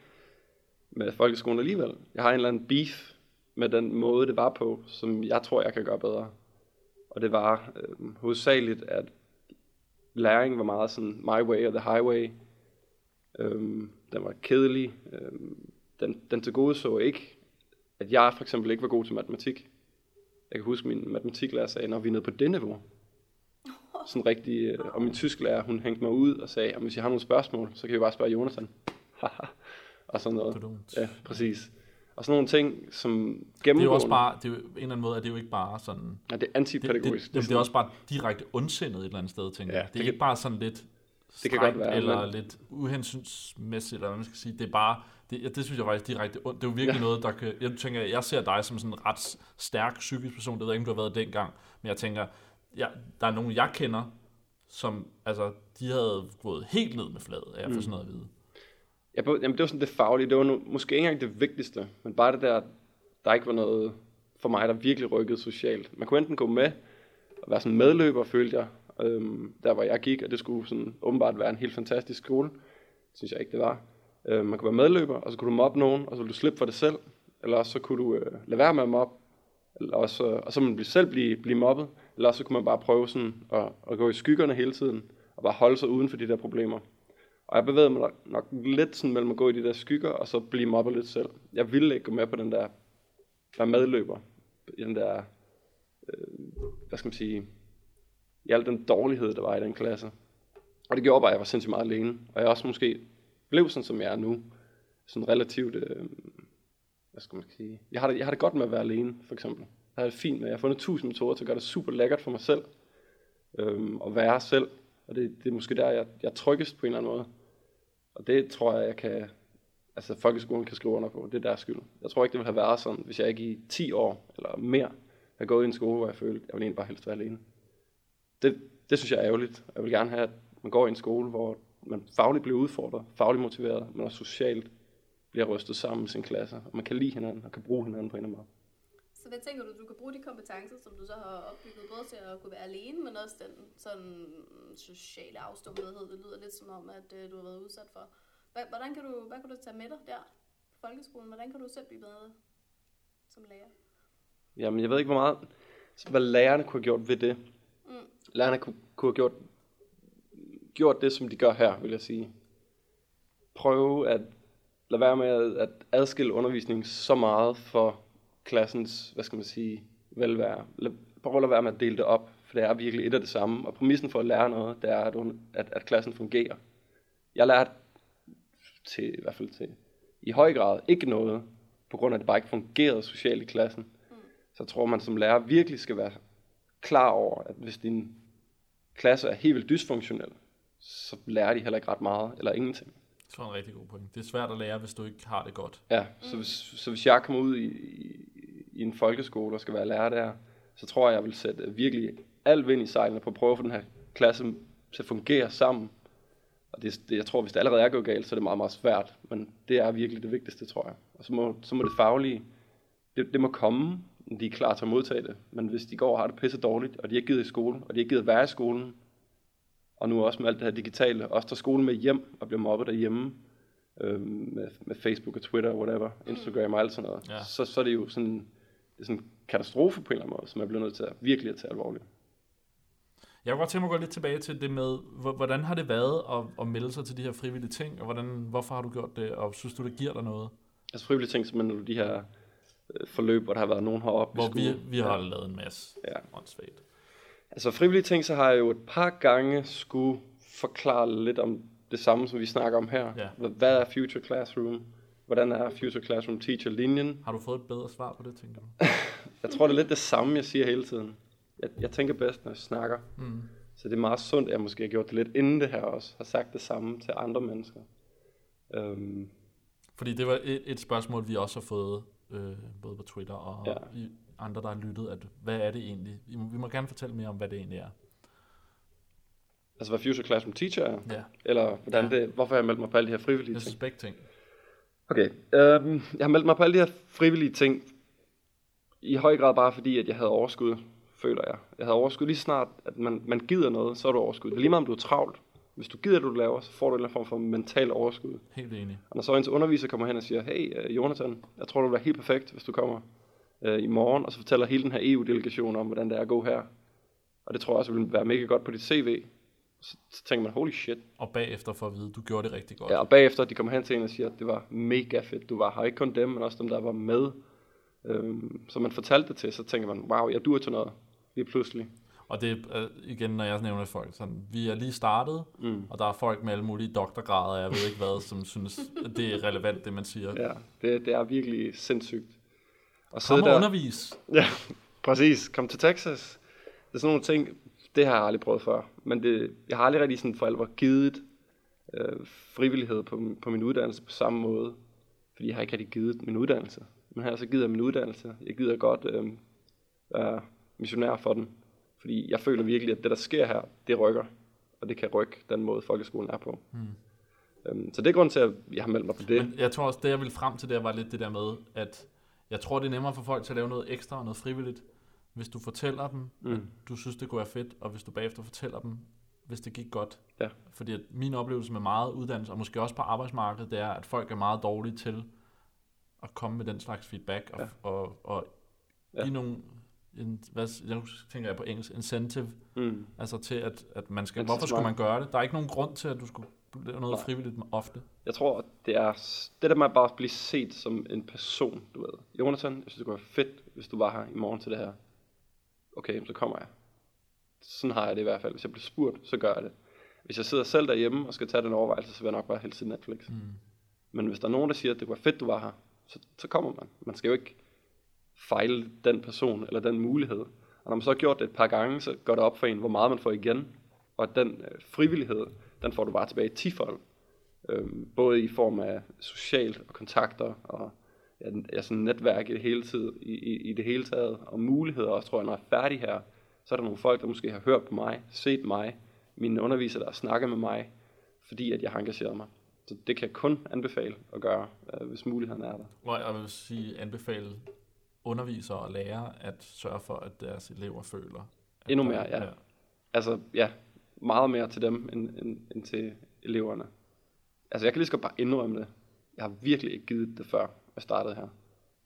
med folkeskolen alligevel. Jeg har en eller anden beef med den måde, det var på, som jeg tror, jeg kan gøre bedre. Og det var øh, hovedsageligt, at læring var meget sådan my way or the highway. Øhm, den var kedelig. Øhm, den, den til gode så ikke, at jeg for eksempel ikke var god til matematik. Jeg kan huske, min matematiklærer sagde, når vi er nede på det niveau. Sådan rigtig, øh, og min tysklærer, hun hængte mig ud og sagde, at hvis jeg har nogle spørgsmål, så kan vi bare spørge Jonathan. Og sådan noget. Ja, præcis. Og sådan nogle ting, som Det er gennemgående... jo også bare, det er jo, en eller anden måde, er det jo ikke bare sådan, Ja, det er det, det, antipædagogisk. det, det, er også bare direkte ondsindet et eller andet sted, tænker Ja, jeg. Det det er kan- ikke bare sådan lidt Det kan godt være, eller men- lidt uhensynsmæssigt, eller hvad man skal sige. Det er bare, det, ja, det synes jeg faktisk direkte ondt. Det er jo virkelig ja. noget, der kan, jeg tænker, jeg ser dig som sådan en ret stærk psykisk person, det ved jeg ikke, om du har været dengang, men jeg tænker, ja, der er nogen, jeg kender, som, altså, de havde gået helt ned med fladet af at få Mm. sådan noget at vide. Ja, jamen, det var sådan det faglige. Det var nu, måske ikke engang det vigtigste, men bare det der, der ikke var noget for mig, der virkelig rykkede socialt. Man kunne enten gå med og være sådan medløber, følte jeg, øhm, der hvor jeg gik, og det skulle sådan åbenbart være en helt fantastisk skole. Det synes jeg ikke, det var. Øh, man kunne være medløber, og så kunne du mobbe nogen, og så ville du slippe for det selv. Eller også så kunne du øh, lade være med at mobbe, eller også, øh, og så ville man selv blive, blive mobbet. Eller også så kunne man bare prøve sådan at, at gå i skyggerne hele tiden, og bare holde sig uden for de der problemer. Og jeg bevægede mig nok, nok lidt sådan mellem at gå i de der skygger, og så blive mobbet lidt selv. Jeg ville ikke gå med på den der, der medløber. I den der, øh, hvad skal man sige, i al den dårlighed, der var i den klasse. Og det gjorde bare, at jeg var sindssygt meget alene. Og jeg også måske blev sådan, som jeg er nu. Sådan relativt, øh, hvad skal man sige, jeg har, det, jeg har det godt med at være alene, for eksempel. har det fint med. Jeg har fundet tusind metoder til at gøre det super lækkert for mig selv. Øhm, og være selv. Og det, det er måske der, jeg, jeg er tryggest på en eller anden måde. Og det tror jeg, jeg kan, altså folkeskolen kan skrive under på. Det er deres skyld. Jeg tror ikke, det ville have været sådan, hvis jeg ikke i 10 år eller mere har gået i en skole, hvor jeg følte, at jeg ville egentlig bare helst være alene. Det, det synes jeg er ærgerligt. Jeg vil gerne have, at man går i en skole, hvor man fagligt bliver udfordret, fagligt motiveret, men også socialt bliver rystet sammen med sin klasse, og man kan lide hinanden og kan bruge hinanden på en eller anden måde. Så hvad tænker du, du kan bruge de kompetencer, som du så har opbygget, både til at kunne være alene, men også den sådan sociale afstumpethed. Det lyder lidt som om, at øh, du har været udsat for. Hvordan kan du, hvad kan du tage med dig der på folkeskolen? Hvordan kan du selv blive bedre som lærer? Jamen, jeg ved ikke, hvor meget, hvad lærerne kunne have gjort ved det. Mm. Lærerne kunne, kunne have gjort, gjort det, som de gør her, vil jeg sige. Prøve at lade være med at, adskille undervisning så meget for klassens, hvad skal man sige, velvære. Prøv at lade være med at dele det op, for det er virkelig et af det samme. Og præmissen for at lære noget, det er, at, at, at klassen fungerer. Jeg lærte til, i hvert fald til, i høj grad ikke noget, på grund af, at det bare ikke fungerede socialt i klassen. Så jeg tror, man som lærer virkelig skal være klar over, at hvis din klasse er helt vildt dysfunktionel, så lærer de heller ikke ret meget, eller ingenting. Det var en rigtig god point. Det er svært at lære, hvis du ikke har det godt. Ja, så hvis, så hvis jeg kommer ud i, i, i en folkeskole og skal være lærer der, så tror jeg, jeg vil sætte virkelig alt vind i sejlene på at prøve at få den her klasse til at fungere sammen. Og det, det, jeg tror, hvis det allerede er gået galt, så er det meget, meget svært. Men det er virkelig det vigtigste, tror jeg. Og så må, så må det faglige, det, det må komme, de er klar til at modtage det. Men hvis de går og har det pisse dårligt, og de ikke gider i skole, og de ikke gider være i skolen, og nu også med alt det her digitale, også tager skolen med hjem og bliver mobbet derhjemme, øh, med, med Facebook og Twitter og whatever, Instagram og alt sådan noget, Ja. så, så er det jo sådan, det er sådan en katastrofe på en eller anden måde, som jeg bliver nødt til at virkelig at tage alvorligt. Jeg kunne godt tænke mig at gå lidt tilbage til det med, hvor- hvordan har det været at, at melde sig til de her frivillige ting, og hvordan, hvorfor har du gjort det, og synes du, det giver dig noget? Altså frivillige ting, som er de her øh, forløb, hvor der har været nogen heroppe Hvor vi, vi har lavet en masse Ja. åndssvagt. Altså frivillige ting, så har jeg jo et par gange skulle forklare lidt om det samme, som vi snakker om her. Ja. Hvad- er Future Classroom? Hvordan er Future Classroom Teacher-linjen? Har du fået et bedre svar på det, tænker du? Jeg tror, det er lidt det samme, jeg siger hele tiden. Jeg, jeg tænker bedst, når jeg snakker. Mm. Så det er meget sundt, at jeg måske har gjort det lidt inden det her også. Har sagt det samme til andre mennesker. Øhm, Fordi det var et, et spørgsmål, vi også har fået, øh, både på Twitter og ja. i andre, der har lyttet, at hvad er det egentlig? Vi må, vi må gerne fortælle mere om, hvad det egentlig er. altså hvad Future Classroom Teacher er. Ja, Eller hvordan Ja. det, hvorfor jeg har meldt mig på alle de her frivillige jeg ting. begge ting. Okay, øhm, jeg har meldt mig på alle de her frivillige ting, i høj grad bare fordi, at jeg havde overskud, føler jeg. Jeg havde overskud lige snart, at man, man gider noget, så er du overskud. Det er lige meget, om du er travlt. Hvis du gider, det du laver, så får du en eller anden form for mental overskud. Helt enig. Og når så ens underviser kommer hen og siger, hey øh, Jonathan, jeg tror, du være helt perfekt, hvis du kommer øh, i morgen, og så fortæller hele den her EU-delegation om, hvordan det er at gå her. Og det tror jeg også vil være mega godt på dit CV. Så, så tænker man, holy shit, Og bagefter for at vide, du gjorde det rigtig godt. Ja, og bagefter, de kommer hen til en og siger, at det var mega fedt. Du var her ikke kun dem, men også dem, der var med. Øhm, så man fortalte det til, så tænker man, wow, jeg dur til noget. Lige pludselig. Og det er øh, igen, når jeg nævner folk, sådan, vi er lige startet, Mm. og der er folk med alle mulige doktorgrader, jeg ved ikke hvad, som synes, det er relevant, det man siger. Ja, det, det er virkelig sindssygt. Og Kom sidde og der, undervis. Ja, præcis. Kom til Texas. Det er sådan nogle ting, det har jeg aldrig prøvet før. Men det, jeg har aldrig rigtig sådan for alvor givet øh, frivillighed på, min- på min uddannelse på samme måde. Fordi jeg har ikke rigtig givet min uddannelse. Men her så gider jeg min uddannelse. Jeg gider godt øh, være missionær for den. Fordi jeg føler virkelig, at det der sker her, det rykker. Og det kan rykke den måde, folkeskolen er på. Mm. Øhm, så det er grund til, at jeg har meldt mig på det. Men jeg tror også, det jeg ville frem til, det var lidt det der med, at jeg tror, det er nemmere for folk til at lave noget ekstra og noget frivilligt, hvis du fortæller dem, Mm. at du synes, det kunne være fedt, og hvis du bagefter fortæller dem, hvis det gik godt. Ja. Fordi at min oplevelse med meget uddannelse, og måske også på arbejdsmarkedet, det er, at folk er meget dårlige til at komme med den slags feedback, og, Ja. og, og Ja. give nogle, en, hvad, jeg tænker jeg på engelsk, incentive, Mm. altså til, at, at man skal, Incitament. hvorfor skulle man gøre det? Der er ikke nogen grund til, at du skulle lave noget Nej. frivilligt ofte. Jeg tror, det er det der med at bare blive set som en person, du ved. Jonathan, jeg synes, det kunne være fedt, hvis du var her i morgen til det her. Okay, så kommer jeg. Sådan har jeg det i hvert fald. Hvis jeg bliver spurgt, så gør jeg det. Hvis jeg sidder selv derhjemme og skal tage den overvejelse, så vil jeg nok bare helst se Netflix. Mm. Men hvis der er nogen, der siger, at det være fedt, du var her, så, så kommer man. Man skal jo ikke fejle den person eller den mulighed. Og når man så har gjort det et par gange, så går det op for en, hvor meget man får igen. Og den øh, frivillighed, den får du bare tilbage tifold. Øhm, både i form af socialt og kontakter og ja, sådan netværk i det hele tid, i, i, i det hele taget, og muligheder også, tror jeg, når jeg er færdig her, så er der nogle folk, der måske har hørt på mig, set mig, mine undervisere, der har snakket med mig, fordi at jeg har engageret mig. Så det kan jeg kun anbefale at gøre, øh, hvis muligheden er der. Og jeg vil sige, anbefale undervisere og lærere at sørge for, at deres elever føler. At Endnu der- mere, ja. Altså, ja, meget mere til dem, end, end, end til eleverne. Altså, jeg kan lige så godt bare indrømme det. Jeg har virkelig ikke givet det før, jeg startede her.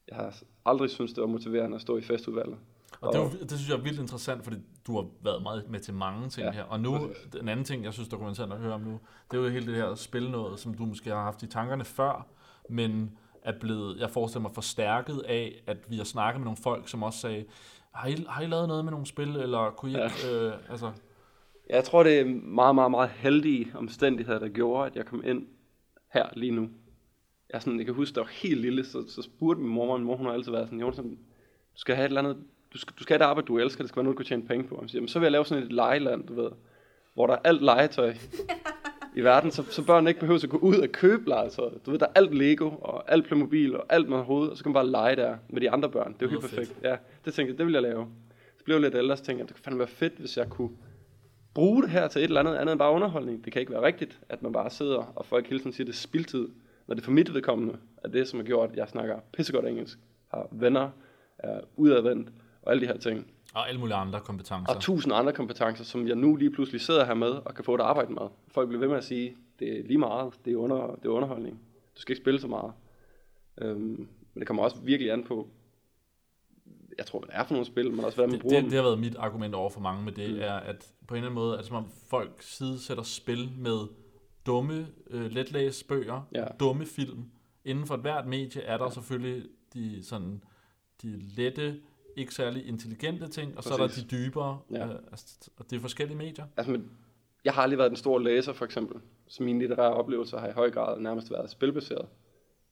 Jeg har aldrig syntes, det var motiverende at stå i festudvalget. Og det, er jo- det synes jeg er vildt interessant, fordi du har været meget med til mange ting Ja, her. Og nu, præcis. den anden ting, jeg synes, der kunne være interessant at høre om nu, det er jo hele det her spil noget, som du måske har haft i tankerne før, men er blevet, jeg forestiller mig, forstærket af, at vi har snakket med nogle folk, som også sagde, har I, har I lavet noget med nogle spil, eller kunne I Ja. øh, altså, Jeg tror, det er meget, meget, meget heldige omstændigheder, der gjorde, at jeg kom ind her lige nu. Jeg, sådan, jeg kan huske, da jeg var helt lille, så, så spurgte min mor, og min mor hun har altid været sådan, Jonathan, du skal have et eller andet, du skal, du skal have et arbejde, du elsker, det skal være noget, du kan tjene penge på. Og siger, "Men så vil jeg lave sådan et legeland, du ved, hvor der er alt legetøj i verden, så, så børn ikke behøver at gå ud og købe legetøj. Du ved, der er alt Lego, og alt Playmobil, og alt med hovedet, og så kan man bare lege der med de andre børn. Det er jo helt perfekt. Ja, det tænkte jeg, det vil jeg lave. Så blev jeg lidt ældre, så tænkte jeg, det kunne fandme være fedt, hvis jeg kunne bruge det her til et eller andet andet end bare underholdning. Det kan ikke være rigtigt, at man bare sidder, og folk hele tiden siger, det er spildtid. Når det for mit vedkommende er det, som har gjort, at jeg snakker pissegodt engelsk, har venner, er udadvendt, og alle de her ting. og alle mulige andre kompetencer. Og tusind andre kompetencer, som jeg nu lige pludselig sidder her med, og kan få et arbejde med. Folk bliver ved med at sige, det er lige meget, det er, under, det er underholdning. Du skal ikke spille så meget. Øhm, men det kommer også virkelig an på, jeg tror, hvad det er for nogle spil, men også hvordan man det, bruger det, dem. det har været mit argument over for mange med det, Mm. er, at på en eller anden måde, at som om folk sidesætter spil med dumme, øh, letlæste bøger, Ja. dumme film. Inden for et hvert medie er der ja. selvfølgelig de, sådan, de lette, ikke særlig intelligente ting, og så er der Præcis. de dybere, Ja. øh, altså, og det er forskellige medier. Altså, men jeg har aldrig været den store læser, for eksempel. Så mine litterære oplevelser har i høj grad nærmest været spilbaseret.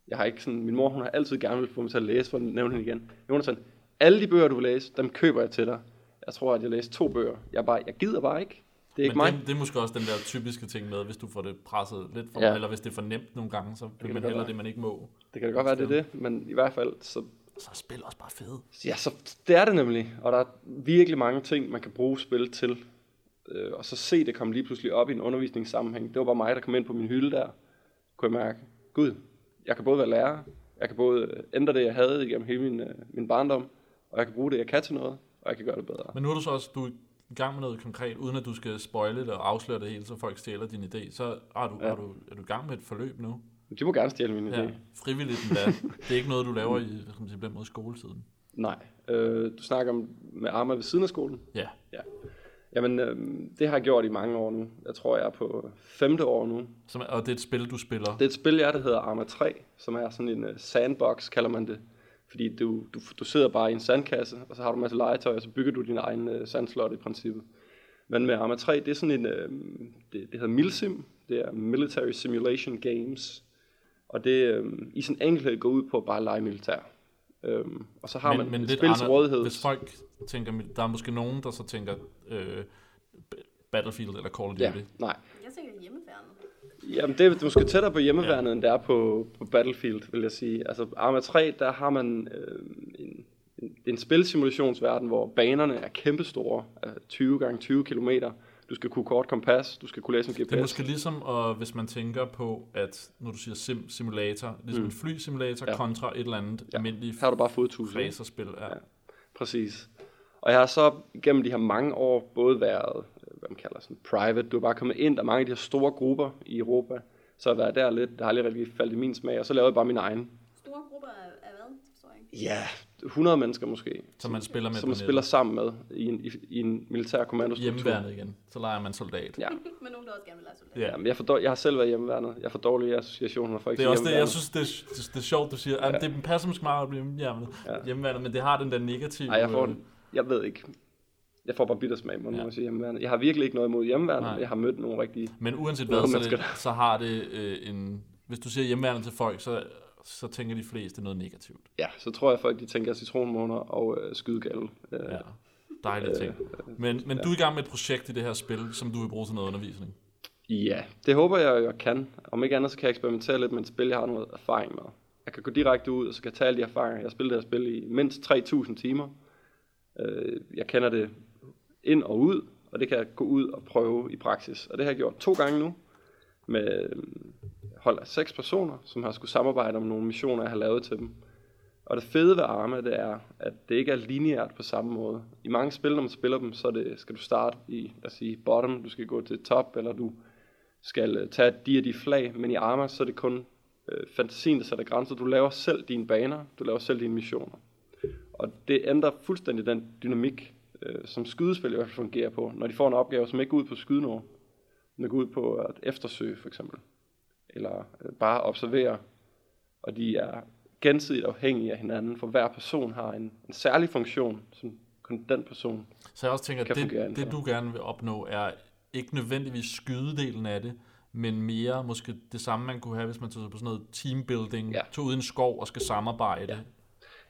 Jeg har ikke sådan, min mor, hun har altid gerne vil få mig til at læse, for at nævne hende igen. Jonathan, alle de bøger, du vil læse, dem køber jeg til dig. Jeg tror, at jeg læste to bøger. Jeg, bare, jeg gider bare ikke. Det er ikke Men mig. det, det er måske også den der typiske ting med, hvis du får det presset lidt for, Ja. eller hvis det er for nemt nogle gange, så vil det man hellere være. det, man ikke må. Det kan da godt være, det er det, men i hvert fald, så, Så er spil også bare fede. ja, så det er det nemlig. Og der er virkelig mange ting, man kan bruge spil til. Øh, og så se det komme lige pludselig op i en undervisningssammenhæng. Det var bare mig, der kom ind på min hylde der. Kunne jeg mærke, gud, jeg kan både være lærer, jeg kan både ændre det, jeg havde igennem hele min, øh, min barndom, og jeg kan bruge det, jeg kan til noget, og jeg kan gøre det bedre. Men nu er du så også du er i gang med noget konkret, uden at du skal spoile det og afsløre det hele, så folk stjæler din idé. Så er du, Ja. ja. er du, er du i gang med et forløb nu. De må gerne stjæle min idé. Ja, frivilligt endda. det er ikke noget, du laver i man sige, den måde skoletiden. Nej. Øh, du snakker om med Arma ved siden af skolen? Ja. Ja. Jamen, øh, det har jeg gjort i mange år nu. Jeg tror, jeg er på femte år nu. Som, og det er et spil, du spiller. Det er et spil, jeg der hedder Arma 3, som er sådan en uh, sandbox, kalder man det. Fordi du, du, du sidder bare i en sandkasse, og så har du en masse legetøj, og så bygger du din egen uh, sandslot i princippet. Men med Arma 3, det er sådan en, uh, det, det hedder Milsim, det er Military Simulation Games. Og det uh, i sin enkelhed går ud på at bare lege militær. Um, og så har men, man men et lidt spil til andre- rådighed. Hvis folk tænker, der er måske nogen, der så tænker øh, Battlefield eller Call of Ja, Duty. nej. Jeg tænker hjemmeværnet. Jamen, det er måske tættere på hjemmeværnet, ja. end det er på, på Battlefield, vil jeg sige. Altså, Arma 3, der har man øh, en, en, en spilsimulationsverden, hvor banerne er kæmpestore, altså 20 gange 20 km. Du skal kunne kort kompas, du skal kunne læse en GPS. Det er måske ligesom, og hvis man tænker på, at når du siger sim simulator, ligesom Mm. en flysimulator Ja. kontra et eller andet Ja. almindeligt Her har du bare fået 1000. ikke? racerspil. Ja. Ja. Præcis. Og jeg har så gennem de her mange år både været, hvad man kalder sådan private, du er bare kommet ind, der er mange af de her store grupper i Europa, så jeg har været der lidt, der har aldrig rigtig faldet i min smag, og så lavede jeg bare min egen. Store grupper af, af hvad? Det forstår jeg ikke. Ja, 100 mennesker måske. Som man spiller med som man spiller sammen med i en, i, i en militær kommandostruktur. Hjemmeværnet igen. Så leger man soldat. Ja, Men nogen, der også gerne vil lege soldat. Ja. Jamen, jeg, får, jeg har selv været hjemmeværnet. Jeg får dårlige associationer, når folk Det er også det, jeg synes, det er, det, det er sjovt, du siger. Ja. Det passer måske meget at blive hjemmeværnet, Ja. ja. hjemmeværnet, men det har den der negative... Nej, jeg får øh, den. Jeg ved ikke. Jeg får bare bittersmag, må Ja. ja. sige hjemmeværnet. Jeg har virkelig ikke noget imod Nej. men jeg har mødt nogle rigtige... Men uanset hvad, så, det, så har det øh, en... Hvis du siger hjemmeværende til folk, så, så tænker de fleste noget negativt. Ja, så tror jeg folk, de tænker citronmåner og øh, skydegalle. Øh, Ja. Dejlige ting. Men, men du er i gang med et projekt i det her spil, som du vil bruge til noget undervisning. Ja, det håber jeg, jeg kan. Om ikke andet, så kan jeg eksperimentere lidt med et spil, jeg har noget erfaring med. Jeg kan gå direkte ud, og så kan jeg tage alle de erfaringer. Jeg har spillet det her spil i mindst 3.000 timer. Øh, Jeg kender det ind og ud, og det kan jeg gå ud og prøve i praksis. Og det har jeg gjort to gange nu, med øh, hold af seks personer, som har skulle samarbejde om nogle missioner, jeg har lavet til dem. Og det fede ved Arma, det er, at det ikke er lineært på samme måde. I mange spil, når man spiller dem, så er det, skal du starte i, lad os sige, bottom, du skal gå til top, eller du skal øh, tage de og de flag, men i Arma, så er det kun øh, fantasien, der sætter grænser. Du laver selv dine baner, du laver selv dine missioner. Og det ændrer fuldstændig den dynamik, øh, som skydespil i hvert fald fungerer på, når de får en opgave, som ikke går ud på at skyde nogen, men går ud på at eftersøge, for eksempel. Eller øh, bare observere. Og de er gensidigt afhængige af hinanden, for hver person har en, en særlig funktion, som kun den person. Så jeg også tænker, at det, det du gerne vil opnå, er ikke nødvendigvis skydedelen af det, men mere måske det samme, man kunne have, hvis man tog på sådan noget teambuilding, Ja. tog ud i en skov og skal samarbejde. Ja.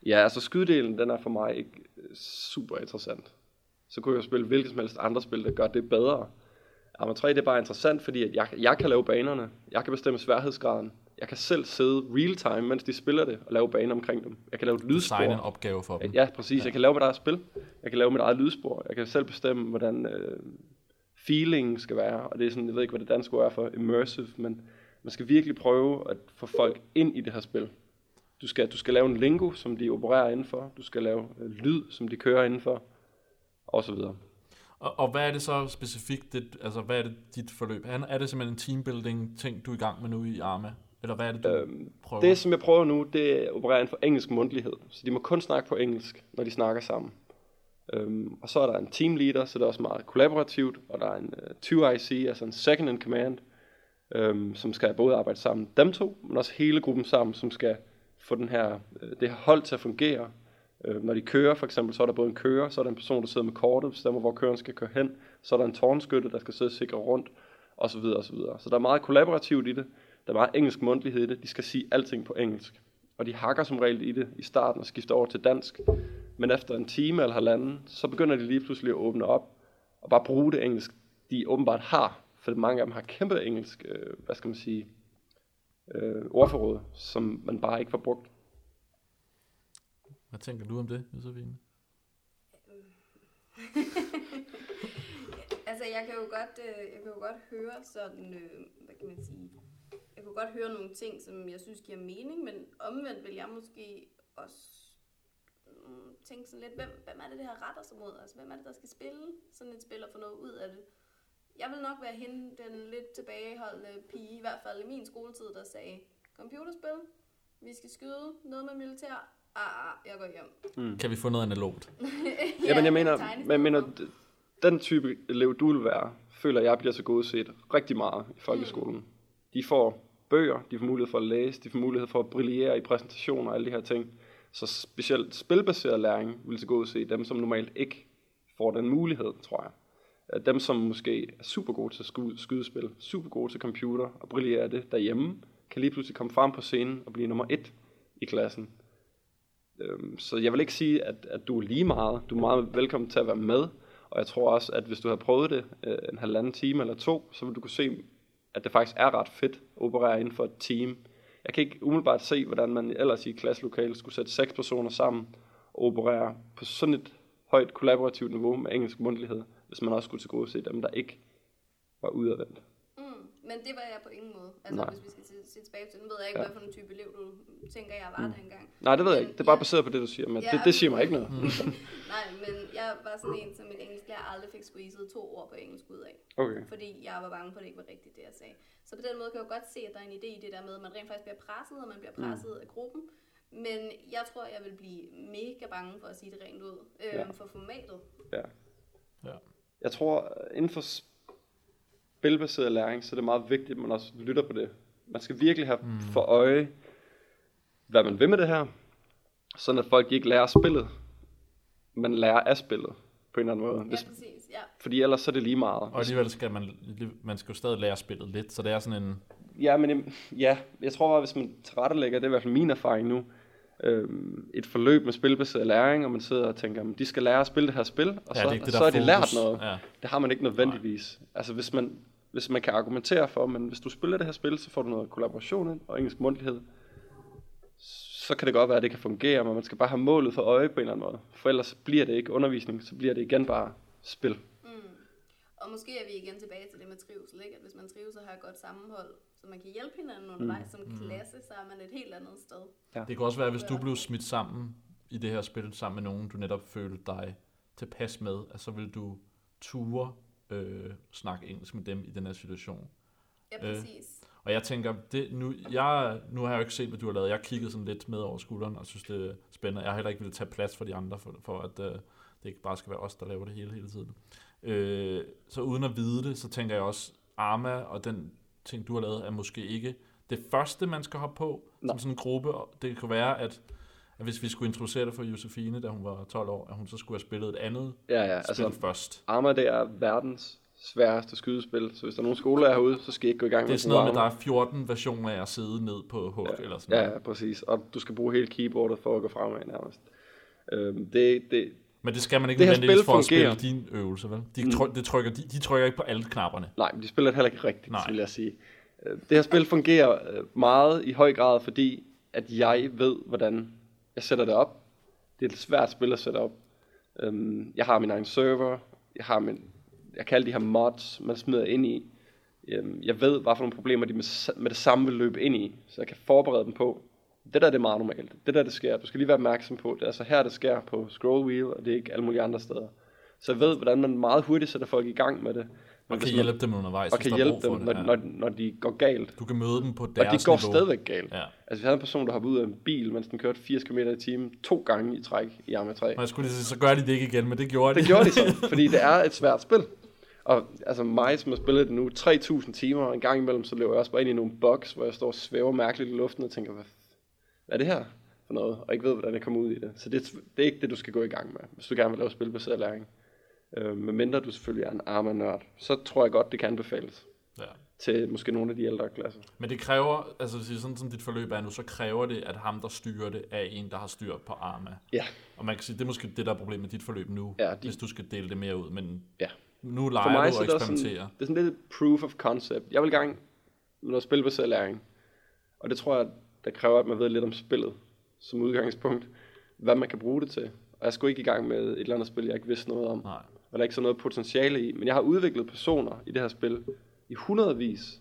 Ja, altså skyddelen, den er for mig ikke øh, super interessant. Så kunne jeg spille hvilket som helst andre spil, der gør det bedre. Arma 3, det er bare interessant, fordi at jeg, jeg kan lave banerne. Jeg kan bestemme sværhedsgraden. Jeg kan selv sidde real time, mens de spiller det, og lave baner omkring dem. Jeg kan lave et lydspor. Designe en opgave for dem. Ja, præcis. Ja. Jeg kan lave mit eget spil. Jeg kan lave mit eget lydspor. Jeg kan selv bestemme, hvordan øh, feeling skal være. Og det er sådan, jeg ved ikke, hvad det danske ord er for immersive, men man skal virkelig prøve at få folk ind i det her spil. Du skal, du skal lave en lingo, som de opererer indenfor. Du skal lave øh, lyd, som de kører indenfor. Og så videre. Og, og hvad er det så specifikt, det, altså hvad er det dit forløb? Er, er det simpelthen en teambuilding ting, du er i gang med nu i Arma? Eller hvad er det, du Øhm, prøver? Det, som jeg prøver nu, det er at operere inden for engelsk mundtlighed. Så de må kun snakke på engelsk, når de snakker sammen. Øhm, og så er der en team leader, så det er også meget kollaborativt. Og der er en uh, 2IC, altså en second in command, øhm, som skal både arbejde sammen dem to, men også hele gruppen sammen, som skal få den her, øh, det her hold til at fungere. Øh, når de kører for eksempel, så er der både en kører, så er der en person, der sidder med kortet, bestemmer, hvor køren skal køre hen. Så er der en tårnskytte, der skal sidde og sikre rundt, og så videre, og så videre. Så der er meget kollaborativt i det. Der er meget engelsk mundtlighed i det. De skal sige alting på engelsk. Og de hakker som regel i det i starten og skifter over til dansk. Men efter en time eller halvanden, så begynder de lige pludselig at åbne op og bare bruge det engelsk, de åbenbart har. For mange af dem har kæmpe engelsk, øh, hvad skal man sige, øh, ordforråd, som man bare ikke får brugt. Hvad tænker du om det, Josefine? Altså, jeg kan jo godt, øh, jeg kan jo godt høre sådan, øh, hvad kan man sige, jeg kunne godt høre nogle ting, som jeg synes giver mening, men omvendt vil jeg måske også mm, tænke sådan lidt, hvem, hvem er det, det her retter sig mod? Altså, hvem er det, der skal spille sådan et spil og få noget ud af det? Jeg vil nok være hende, den lidt tilbageholdende pige, i hvert fald i min skoletid, der sagde, computerspil, vi skal skyde, noget med militær, ah, ah jeg går hjem. Kan vi få noget analogt? Ja, men jeg mener, jeg mener, den type elev, du vil være, føler jeg bliver så godset rigtig meget i folkeskolen. Mm. De får bøger, de får mulighed for at læse, de får mulighed for at brillere i præsentationer og alle de her ting. Så specielt spilbaseret læring vil til gode se dem, som normalt ikke får den mulighed, tror jeg. At Dem, som måske er super gode til skydespil, super gode til computer og brillere det derhjemme, kan lige pludselig komme frem på scenen og blive nummer et i klassen. Øhm, så jeg vil ikke sige, at, at du er lige meget. Du er meget velkommen til at være med. Og jeg tror også, at hvis du har prøvet det øh, en halvanden time eller to, så vil du kunne se, at det faktisk er ret fedt at operere inden for et team. Jeg kan ikke umiddelbart se, hvordan man ellers i et klasselokale skulle sætte seks personer sammen og operere på sådan et højt kollaborativt niveau med engelsk mundtlighed, hvis man også skulle til gode se dem, der ikke var udadvendt. Mm, men det var jeg på ingen måde. Altså, Nej. Hvis vi skal se, se tilbage til den, ved jeg ikke, Ja. ja. hvad for en type elev du tænker, jeg var mm. dengang. Nej, det ved jeg Men ikke. Det er bare jeg- baseret på det, du siger, men Ja, det, det siger mig ikke noget. Nej, men jeg var sådan en, som min engelsklærer aldrig fik squeezet to ord på engelsk ud af. Okay. Fordi jeg var bange for, at det ikke var rigtigt, det jeg sagde. Så på den måde kan jeg jo godt se, at der er en idé i det der med, at man rent faktisk bliver presset, og man bliver presset mm. af gruppen. Men jeg tror, jeg vil blive mega bange for at sige det rent ud. Øhm, Ja. For formatet. Ja. Ja. Jeg tror, inden for spilbaseret læring, så er det meget vigtigt, at man også lytter på det. Man skal virkelig have mm. for øje, hvad man vil med det her, sådan at folk ikke lærer spillet, men lærer af spillet på en eller anden måde. Ja, Hvis, præcis. Ja. fordi ellers så er det lige meget. Og alligevel skal man, man skal jo stadig lære spillet lidt, så det er sådan en, ja, men ja, jeg tror bare, hvis man tilrettelægger, det er i hvert fald min erfaring nu, øhm, et forløb med spilbaseret læring, og man sidder og tænker, "Men de skal lære at spille det her spil, og Ja, så, det er det, så er de lært noget. Ja. Det har man ikke nødvendigvis. Nej. Altså hvis man, hvis man kan argumentere for, men hvis du spiller det her spil, så får du noget kollaboration ind, og engelsk mundtlighed, så kan det godt være, at det kan fungere, men man skal bare have målet for øje på en eller anden måde. For ellers bliver det ikke undervisning, så bliver det igen bare spil. Mm. Og måske er vi igen tilbage til det med trivsel, ikke? At hvis man trives og har et godt sammenhold, så man kan hjælpe hinanden undervejs som klasse, så er man et helt andet sted. Det kan også være, hvis du blev smidt sammen i det her spil, sammen med nogen, du netop følte dig tilpas med, at så vil du ture øh, snakke engelsk med dem i den her situation. Ja, Øh. præcis. Og jeg tænker, det, nu, jeg, nu har jeg jo ikke set, hvad du har lavet. Jeg har kigget sådan lidt med over skulderen og synes, det er spændende. Jeg har heller ikke ville tage plads for de andre, for, for at øh, det ikke bare skal være os, der laver det hele hele tiden. Øh, så uden at vide det, så tænker jeg også, Arma og den ting, du har lavet, er måske ikke det første, man skal hoppe på Nej. som sådan en gruppe. Det kan være, at, at hvis vi skulle introducere det for Josefine, da hun var 12 år, at hun så skulle have spillet et andet Ja, ja, spil altså først. Arma det er verdens sværeste skydespil, så hvis der er nogen skoler herude, så skal I ikke gå i gang Det med er sådan noget med, der er 14 versioner af at sidde ned på hug Ja. eller sådan noget. Ja, ja, præcis. Og du skal bruge hele keyboardet for at gå fremad nærmest. Øhm, det, det, Men det skal man ikke Det nødvendigvis spil for at fungerer. spille din øvelse, vel? De, Mm. tryk, det trykker, de, de trykker ikke på alle knapperne. nej, men de spiller det heller ikke rigtigt, Nej. Vil jeg sige. Øh, Det her spil fungerer øh, meget i høj grad, fordi at jeg ved, hvordan jeg sætter det op. Det er et svært spil at sætte op. Øhm, Jeg har min egen server. Jeg har min, jeg kan alle de her mods, man smider ind i. Øhm, Jeg ved, hvad for nogle problemer de med det samme vil løbe ind i, så jeg kan forberede dem på. Det der det er meget normalt. Det der det sker. Du skal lige være opmærksom på. Det er altså her, det sker på scroll wheel, og det er ikke alle mulige andre steder. Så jeg ved, hvordan man meget hurtigt sætter folk i gang med det. Og hvis kan man- hjælpe dem undervejs, og kan hjælpe dem, når, det. Ja. når, når de går galt. Du kan møde dem på Og deres de går niveau. stadigvæk galt. Ja. Altså, vi havde en person, der hoppede ud af en bil, mens den kørte 80 km i timen to gange i træk i Arma 3. Og jeg skulle lige sige, så gør de det ikke igen, men det gjorde de. Det gjorde de så, fordi det er et svært spil. Og altså mig, som har spillet det nu 3.000 timer, og en gang imellem, så løber jeg også bare ind i nogle boks, hvor jeg står og svæver mærkeligt i luften og tænker, hvad, hvad er det her for noget? Og ikke ved, hvordan jeg kommer ud i det. Så det, det er ikke det, du skal gå i gang med, hvis du gerne vil lave spilbaseret læring. Øh, medmindre du selvfølgelig er en Arma-nørd, så tror jeg godt, det kan anbefales Ja. til måske nogle af de ældre klasser. Men det kræver, altså hvis sådan som dit forløb er nu, så kræver det, at ham, der styrer det, er en, der har styr på Arma. Ja. Og man kan sige, det er måske det, der er problemet med dit forløb nu, Ja, de- hvis du skal dele det mere ud. Men Ja. nu For leger mig du og er det sådan, eksperimenterer. det er sådan lidt proof of concept. Jeg vil gang med noget spilbaseret læring. Og det tror jeg, der kræver, at man ved lidt om spillet som udgangspunkt. Hvad man kan bruge det til. Og jeg skulle ikke i gang med et eller andet spil, jeg ikke vidste noget om. Nej. Og der er ikke så noget potentiale i. Men jeg har udviklet personer i det her spil i hundredvis.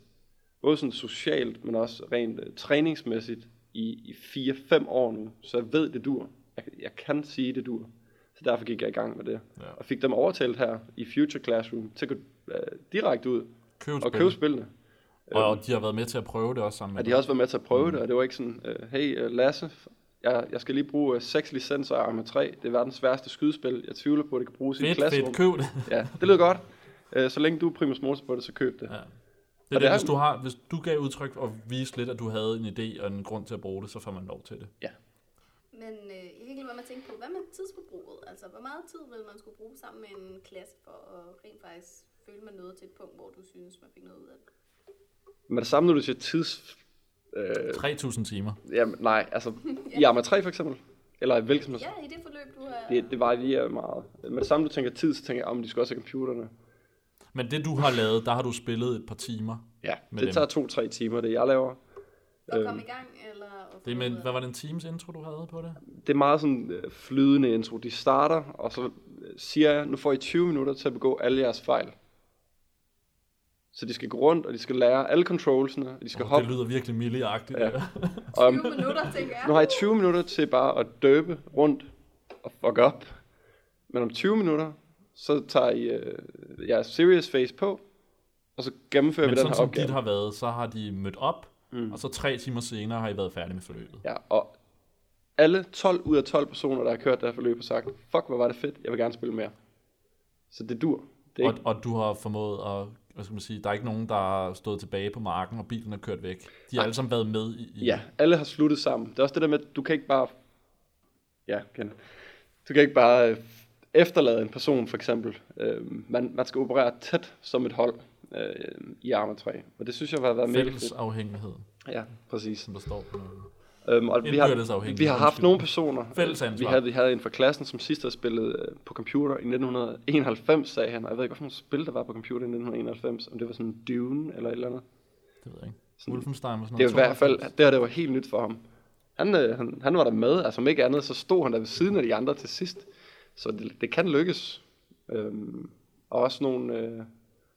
Både sådan socialt, men også rent uh, træningsmæssigt i, i 4-5 år nu. Så jeg ved, det dur. Jeg, jeg kan sige, det dur. Så derfor gik jeg i gang med det. Ja. Og fik dem overtalt her i Future Classroom til at gå uh, direkte ud Køb et og købe spillene. Og Øhm, de har været med til at prøve det også sammen med og de har også været med til at prøve det, og det var ikke sådan, uh, hey uh, Lasse, jeg, jeg skal lige bruge uh, seks licenser af Arma 3. Det er verdens sværeste skydespil. Jeg tvivler på, at det kan bruges i et Fedt, klasserum. fedt, køb det. Ja, det lyder godt. Så længe du er primus motor på det, så køb det. Ja. Det er Og det, det hvis du, har, hvis du gav udtryk og viste lidt, at du havde en idé og en grund til at bruge det, så får man lov til det. Men øh, jeg kan ikke lade være med at tænke på, hvad med tidsforbruget? Altså, hvor meget tid vil man skulle bruge sammen med en klasse for at rent faktisk føle, man nåede til et punkt, hvor du synes, man fik noget ud af det? Men det samme, når du siger tids... Øh, 3.000 timer. jamen, nej, altså i Arma 3 for eksempel, eller i hvilket som helst, Ja, i det forløb, du har... det, det varierer meget. Men det samme, du tænker tid, så tænker jeg, om de skal også have computerne. Men det, du har lavet, der har du spillet et par timer. Ja, Med det dem. tager to-tre timer, det jeg laver. at komme i gang, eller... Det med, af hvad var det en Teams intro, du havde på det? Det er meget sådan øh, flydende intro. De starter, og så øh, siger jeg, nu får I 20 minutter til at begå alle jeres fejl. Så de skal gå rundt, og de skal lære alle controlsene, og de skal Oh, hoppe. det lyder virkelig milli-agtigt. Ja. Ja. Og, 20 minutter, tænker jeg. nu har I 20 minutter til bare at døbe rundt og fuck op. Men om 20 minutter, så tager I øh, jeres serious face på, og så gennemfører Men vi den sådan her som opgave. dit har været, så har de mødt op, Mm. og så tre timer senere har I været færdige med forløbet. Ja, og alle 12 ud af 12 personer, der har kørt det her forløb, har sagt, fuck, hvor var det fedt, jeg vil gerne spille mere. Så det dur. Det er Og, ikke, og du har formået at, hvad skal man sige, der er ikke nogen, der har stået tilbage på marken, og bilen er kørt væk. De har Nej. alle sammen været med i... i ja, alle har sluttet sammen. Det er også det der med, at du kan ikke bare... Ja, kan Du kan ikke bare øh, efterlade en person, for eksempel. Øh, man, man skal operere tæt som et hold. øh, i Arma 3. Og det synes jeg har været mega fedt. afhængighed, Ja, præcis. som der står på noget. Øhm, og vi har, vi har haft nogle personer. Vi havde, vi havde en fra klassen, som sidst havde spillet øh, på computer i 1991, sagde han. Og jeg ved ikke, hvilken spil der var på computer i 1991. Om det var sådan Dune eller et eller andet. Det ved jeg ikke. Sådan- Wolfenstein var sådan Det noget i hvert fald, 92. det her det var helt nyt for ham. Han, øh, han, han var der med, altså om ikke andet, så stod han der ved siden af de andre til sidst. Så det, det kan lykkes. Øhm, og også nogle, øh,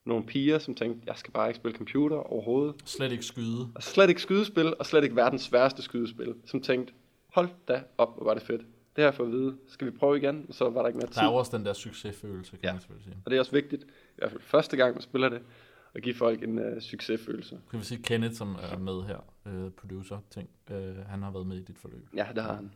nogle piger, som tænkte, jeg skal bare ikke spille computer overhovedet. Slet ikke skyde. Og slet ikke skydespil, og slet ikke verdens sværeste skydespil. Som tænkte, hold da op, hvor var det fedt. Det jeg fået at vide. Skal vi prøve igen? Så var der ikke mere tid. Der er også den der succesfølelse, kan Ja. man selvfølgelig sige. Og det er også vigtigt, i hvert fald første gang man spiller det, at give folk en øh, succesfølelse. Kan vi sige, Kenneth, som er med her, øh, producer ting, øh, han har været med i dit forløb. Ja, det har han.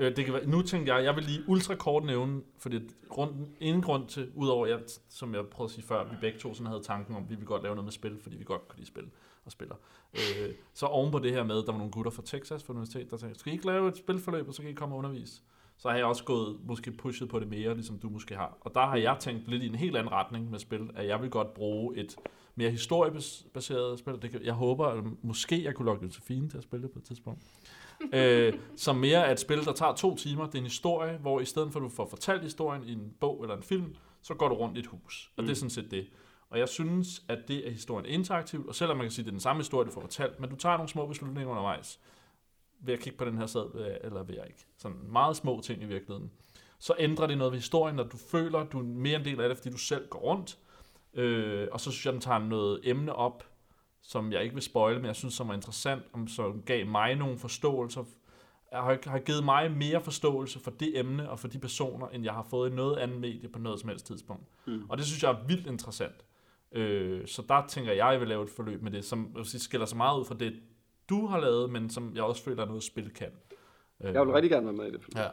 Øh, det kan være, nu tænkte jeg, jeg vil lige ultra kort nævne, fordi rundt, ingen grund til, udover jeg, som jeg prøvede at sige før, vi begge to sådan havde tanken om, at vi vil godt lave noget med spil, fordi vi godt kunne lide spil og spiller. Øh, så oven på det her med, der var nogle gutter fra Texas fra universitet, der sagde, skal I ikke lave et spilforløb, og så kan I komme og undervise? Så har jeg også gået, måske pushet på det mere, ligesom du måske har. Og der har jeg tænkt lidt i en helt anden retning med spil, at jeg vil godt bruge et mere historiebaseret spil. Det kan, jeg håber, at måske jeg kunne lokke Josefine til at spille det på et tidspunkt øh, som mere er et spil, der tager to timer. Det er en historie, hvor i stedet for at du får fortalt historien i en bog eller en film, så går du rundt i et hus. Og mm. det er sådan set det. Og jeg synes, at det er historien interaktivt, og selvom man kan sige, at det er den samme historie, du får fortalt, men du tager nogle små beslutninger undervejs. Vil jeg kigge på den her sad, jeg- eller vil jeg ikke? Sådan meget små ting i virkeligheden. Så ændrer det noget ved historien, når du føler, at du er mere en del af det, fordi du selv går rundt. Øh, og så synes jeg, den tager noget emne op, som jeg ikke vil spoile, men jeg synes, som er interessant, om som gav mig nogle forståelser, har, har givet mig mere forståelse for det emne og for de personer, end jeg har fået i noget andet medie på noget som helst tidspunkt. Mm. Og det synes jeg er vildt interessant. Øh, så der tænker jeg, at jeg vil lave et forløb med det, som sige, skiller sig meget ud fra det, du har lavet, men som jeg også føler er noget, spil kan. Øh, Jeg vil rigtig gerne være med i det. Ja,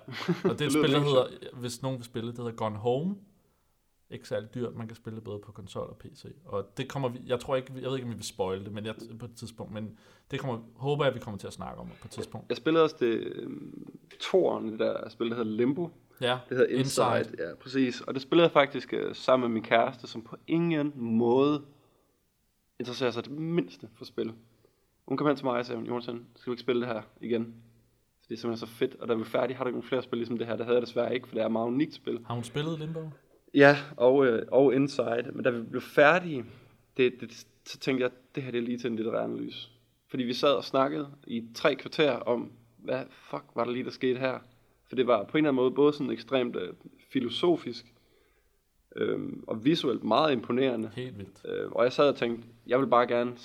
og det er et spil, der hedder, hvis nogen vil spille, det hedder Gone Home. Ikke særlig dyrt, man kan spille det både på konsol og PC. Og det kommer vi, jeg tror ikke, jeg ved ikke, om vi vil spoil det, men jeg, på et tidspunkt, men det kommer, håber jeg, vi kommer til at snakke om på et tidspunkt. Jeg spillede også det øhm, toeren, det der spil, der hedder Limbo. Ja, Det hedder Inside. Inside. Ja, præcis. Og det spillede jeg faktisk øh, sammen med min kæreste, som på ingen måde interesserer sig det mindste for spil. Hun kom hen til mig og sagde, Jonathan, skal vi ikke spille det her igen? Det er simpelthen så fedt, og da vi er færdige, har du ikke nogle flere spil ligesom det her. Det havde jeg desværre ikke, for det er et meget unikt spil. har hun spillet Limbo? Ja, og, øh, og Inside. Men da vi blev færdige, det, det, så tænkte jeg, det her det er lige til en litterær analyse. Fordi vi sad og snakkede i tre kvarter om, hvad fuck var der lige, der skete her? For det var på en eller anden måde både sådan ekstremt øh, filosofisk øh, og visuelt meget imponerende. Helt vildt. Øh, og jeg sad og tænkte, jeg vil bare gerne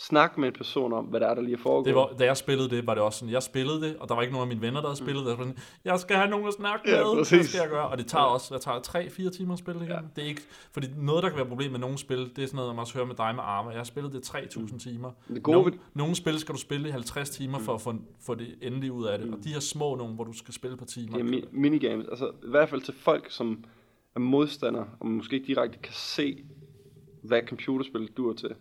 s- snakke med en person om, hvad der er, der lige er foregået. Det var, da jeg spillede det, var det også sådan, jeg spillede det, og der var ikke nogen af mine venner, der havde spillet det. Jeg, sådan, jeg skal have nogen at snakke Ja, med, hvad præcis. skal jeg gøre? Og det tager også, hvad tager det, 3-4 timer at spille det igen. Ja. Det er ikke, fordi noget, der kan være problem med nogle spil, det er sådan noget, man også hører med dig med arme. Jeg har spillet det 3.000 timer. Det gode Nogle, ved- nogle spil skal du spille i 50 timer for at få, få det endelige ud af det. Og de her små nogle, hvor du skal spille på timer. Det er mi- minigames. Altså i hvert fald til folk, som er modstandere, og måske ikke direkte kan se, hvad computerspil dur til.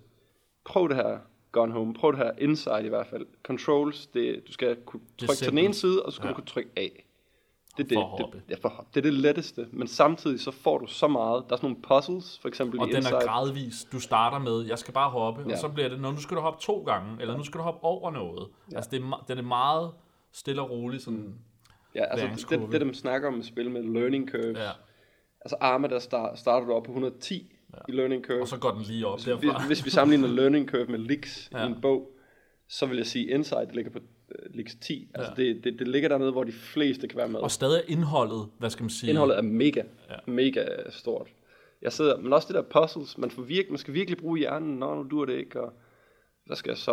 Prøv det her Gone Home. Prøv det her Inside i hvert fald. Controls, det, du skal kunne trykke til den ene side, og så skal Ja. du kunne trykke af. Det er det, det, ja, for, det er det letteste, men samtidig så får du så meget. Der er sådan nogle puzzles, for eksempel Og i den Inside. er gradvis. Du starter med, jeg skal bare hoppe, ja. Og så bliver det, nu skal du hoppe to gange, eller nu skal du hoppe over noget. Ja. Altså, det er, den er meget stille og rolig, sådan, ja, altså det, det, det, de snakker om med spil med learning curves. ja. Altså Arma, der start, starter du op på 110 ja. i learning curve. Og så går den lige op Hvis, derfra. hvis vi sammenligner learning curve med leaks Ja. i en bog, så vil jeg sige, Insight ligger på uh, leaks 10. Altså Ja. det, det, det ligger dernede, hvor de fleste kan være med. Og stadig indholdet, hvad skal man sige? Indholdet er mega, Ja. mega stort. Jeg sidder, men også det der puzzles, man, får virke, man skal virkelig bruge hjernen, når nu dur det ikke, og hvad skal jeg så,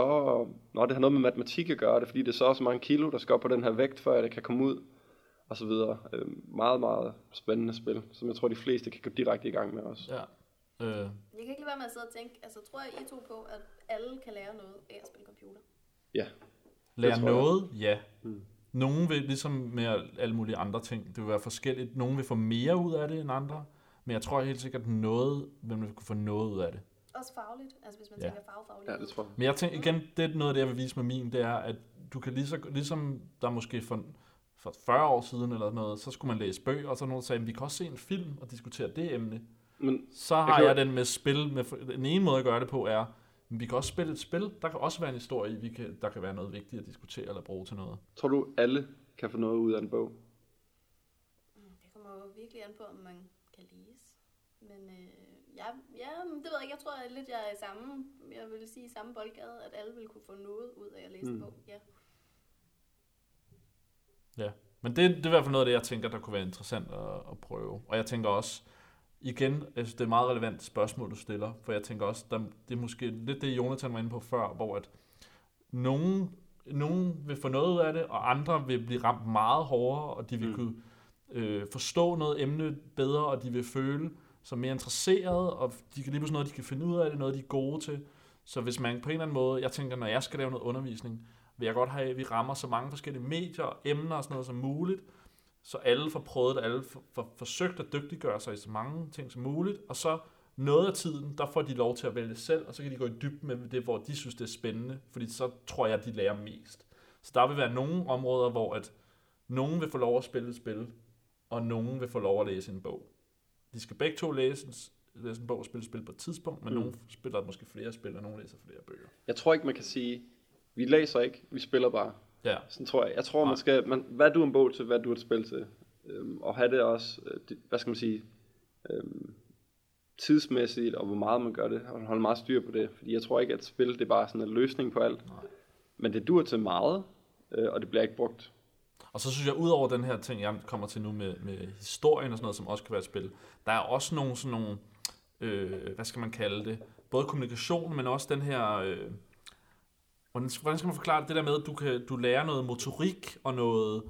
når det har noget med matematik at gøre, det er fordi det er så og så mange kilo, der skal op på den her vægt, før det kan komme ud, og så videre. Øh, meget, meget spændende spil, som jeg tror, de fleste kan gå direkte i gang med også. Ja. Øh, Jeg kan ikke lade være med at sidde og tænke, altså tror jeg I to på, at alle kan lære noget af at spille computer? Ja, lære jeg. noget, ja. Nogle vil, ligesom med alle mulige andre ting, det vil være forskelligt. Nogle vil få mere ud af det end andre, men jeg tror helt sikkert noget, vil man kunne få noget ud af det. Også fagligt, altså hvis man Ja. ja. tænker fagfagligt. ja det tror jeg. Men jeg tænker igen, det er noget af det, jeg vil vise med min, det er, at du kan lige så, ligesom der måske for, for 40 år siden eller noget, så skulle man læse bøger, og så nogen der sagde, at vi kan også se en film og diskutere det emne. Men så har kan jeg, jo- den med spil. Med, den ene måde at gøre det på er, men vi kan også spille et spil. Der kan også være en historie, i, vi kan, der kan være noget vigtigt at diskutere eller bruge til noget. tror du, alle kan få noget ud af en bog? Det kommer jo virkelig an på, om man kan læse. Men øh, ja, ja, men det ved jeg ikke. Jeg tror at lidt, jeg er i samme, jeg vil sige, i samme boldgade, at alle vil kunne få noget ud af at læse Mm. mm. bog. Ja. Ja, men det, det er i hvert fald noget af det, jeg tænker, der kunne være interessant at, at prøve. Og jeg tænker også, igen, altså, det er et meget relevant spørgsmål, du stiller, for jeg tænker også, der, det er måske lidt det, Jonathan var inde på før, hvor at nogen, nogen vil få noget ud af det, og andre vil blive ramt meget hårdere, og de vil Mm. mm. kunne øh, forstå noget emne bedre, og de vil føle sig mere interesserede, og de kan lige pludselig noget, de kan finde ud af det, noget de er gode til. Så hvis man på en eller anden måde, jeg tænker, når jeg skal lave noget undervisning, vil jeg godt have, at vi rammer så mange forskellige medier og emner og sådan noget som muligt, så alle får prøvet det, alle får, får forsøgt at dygtiggøre sig i så mange ting som muligt, og så noget af tiden, der får de lov til at vælge selv, og så kan de gå i dybden med det, hvor de synes, det er spændende, fordi så tror jeg, de lærer mest. Så der vil være nogle områder, hvor at nogen vil få lov at spille et spil, og nogen vil få lov at læse en bog. De skal begge to læse en, læse en bog og spille et spil på et tidspunkt, men Mm. nogle spiller måske flere spil, og nogle læser flere bøger. Jeg tror ikke, man kan sige, vi læser ikke, vi spiller bare. Ja, Sådan tror jeg. Jeg tror, man skal, man, hvad er du en bog til, hvad er du et spil til? Øhm, og have det også, øh, det, hvad skal man sige, øhm, tidsmæssigt, og hvor meget man gør det, og holde meget styr på det. Fordi jeg tror ikke, at spil, det er bare sådan en løsning på alt. Nej. Men det dur til meget, øh, og det bliver ikke brugt. Og så synes jeg, ud over den her ting, jeg kommer til nu med, med historien og sådan noget, som også kan være et spil, der er også nogle sådan nogle, øh, hvad skal man kalde det, både kommunikation, men også den her, øh, hvordan, hvordan skal man forklare det, der med, at du, kan, du lærer noget motorik og noget,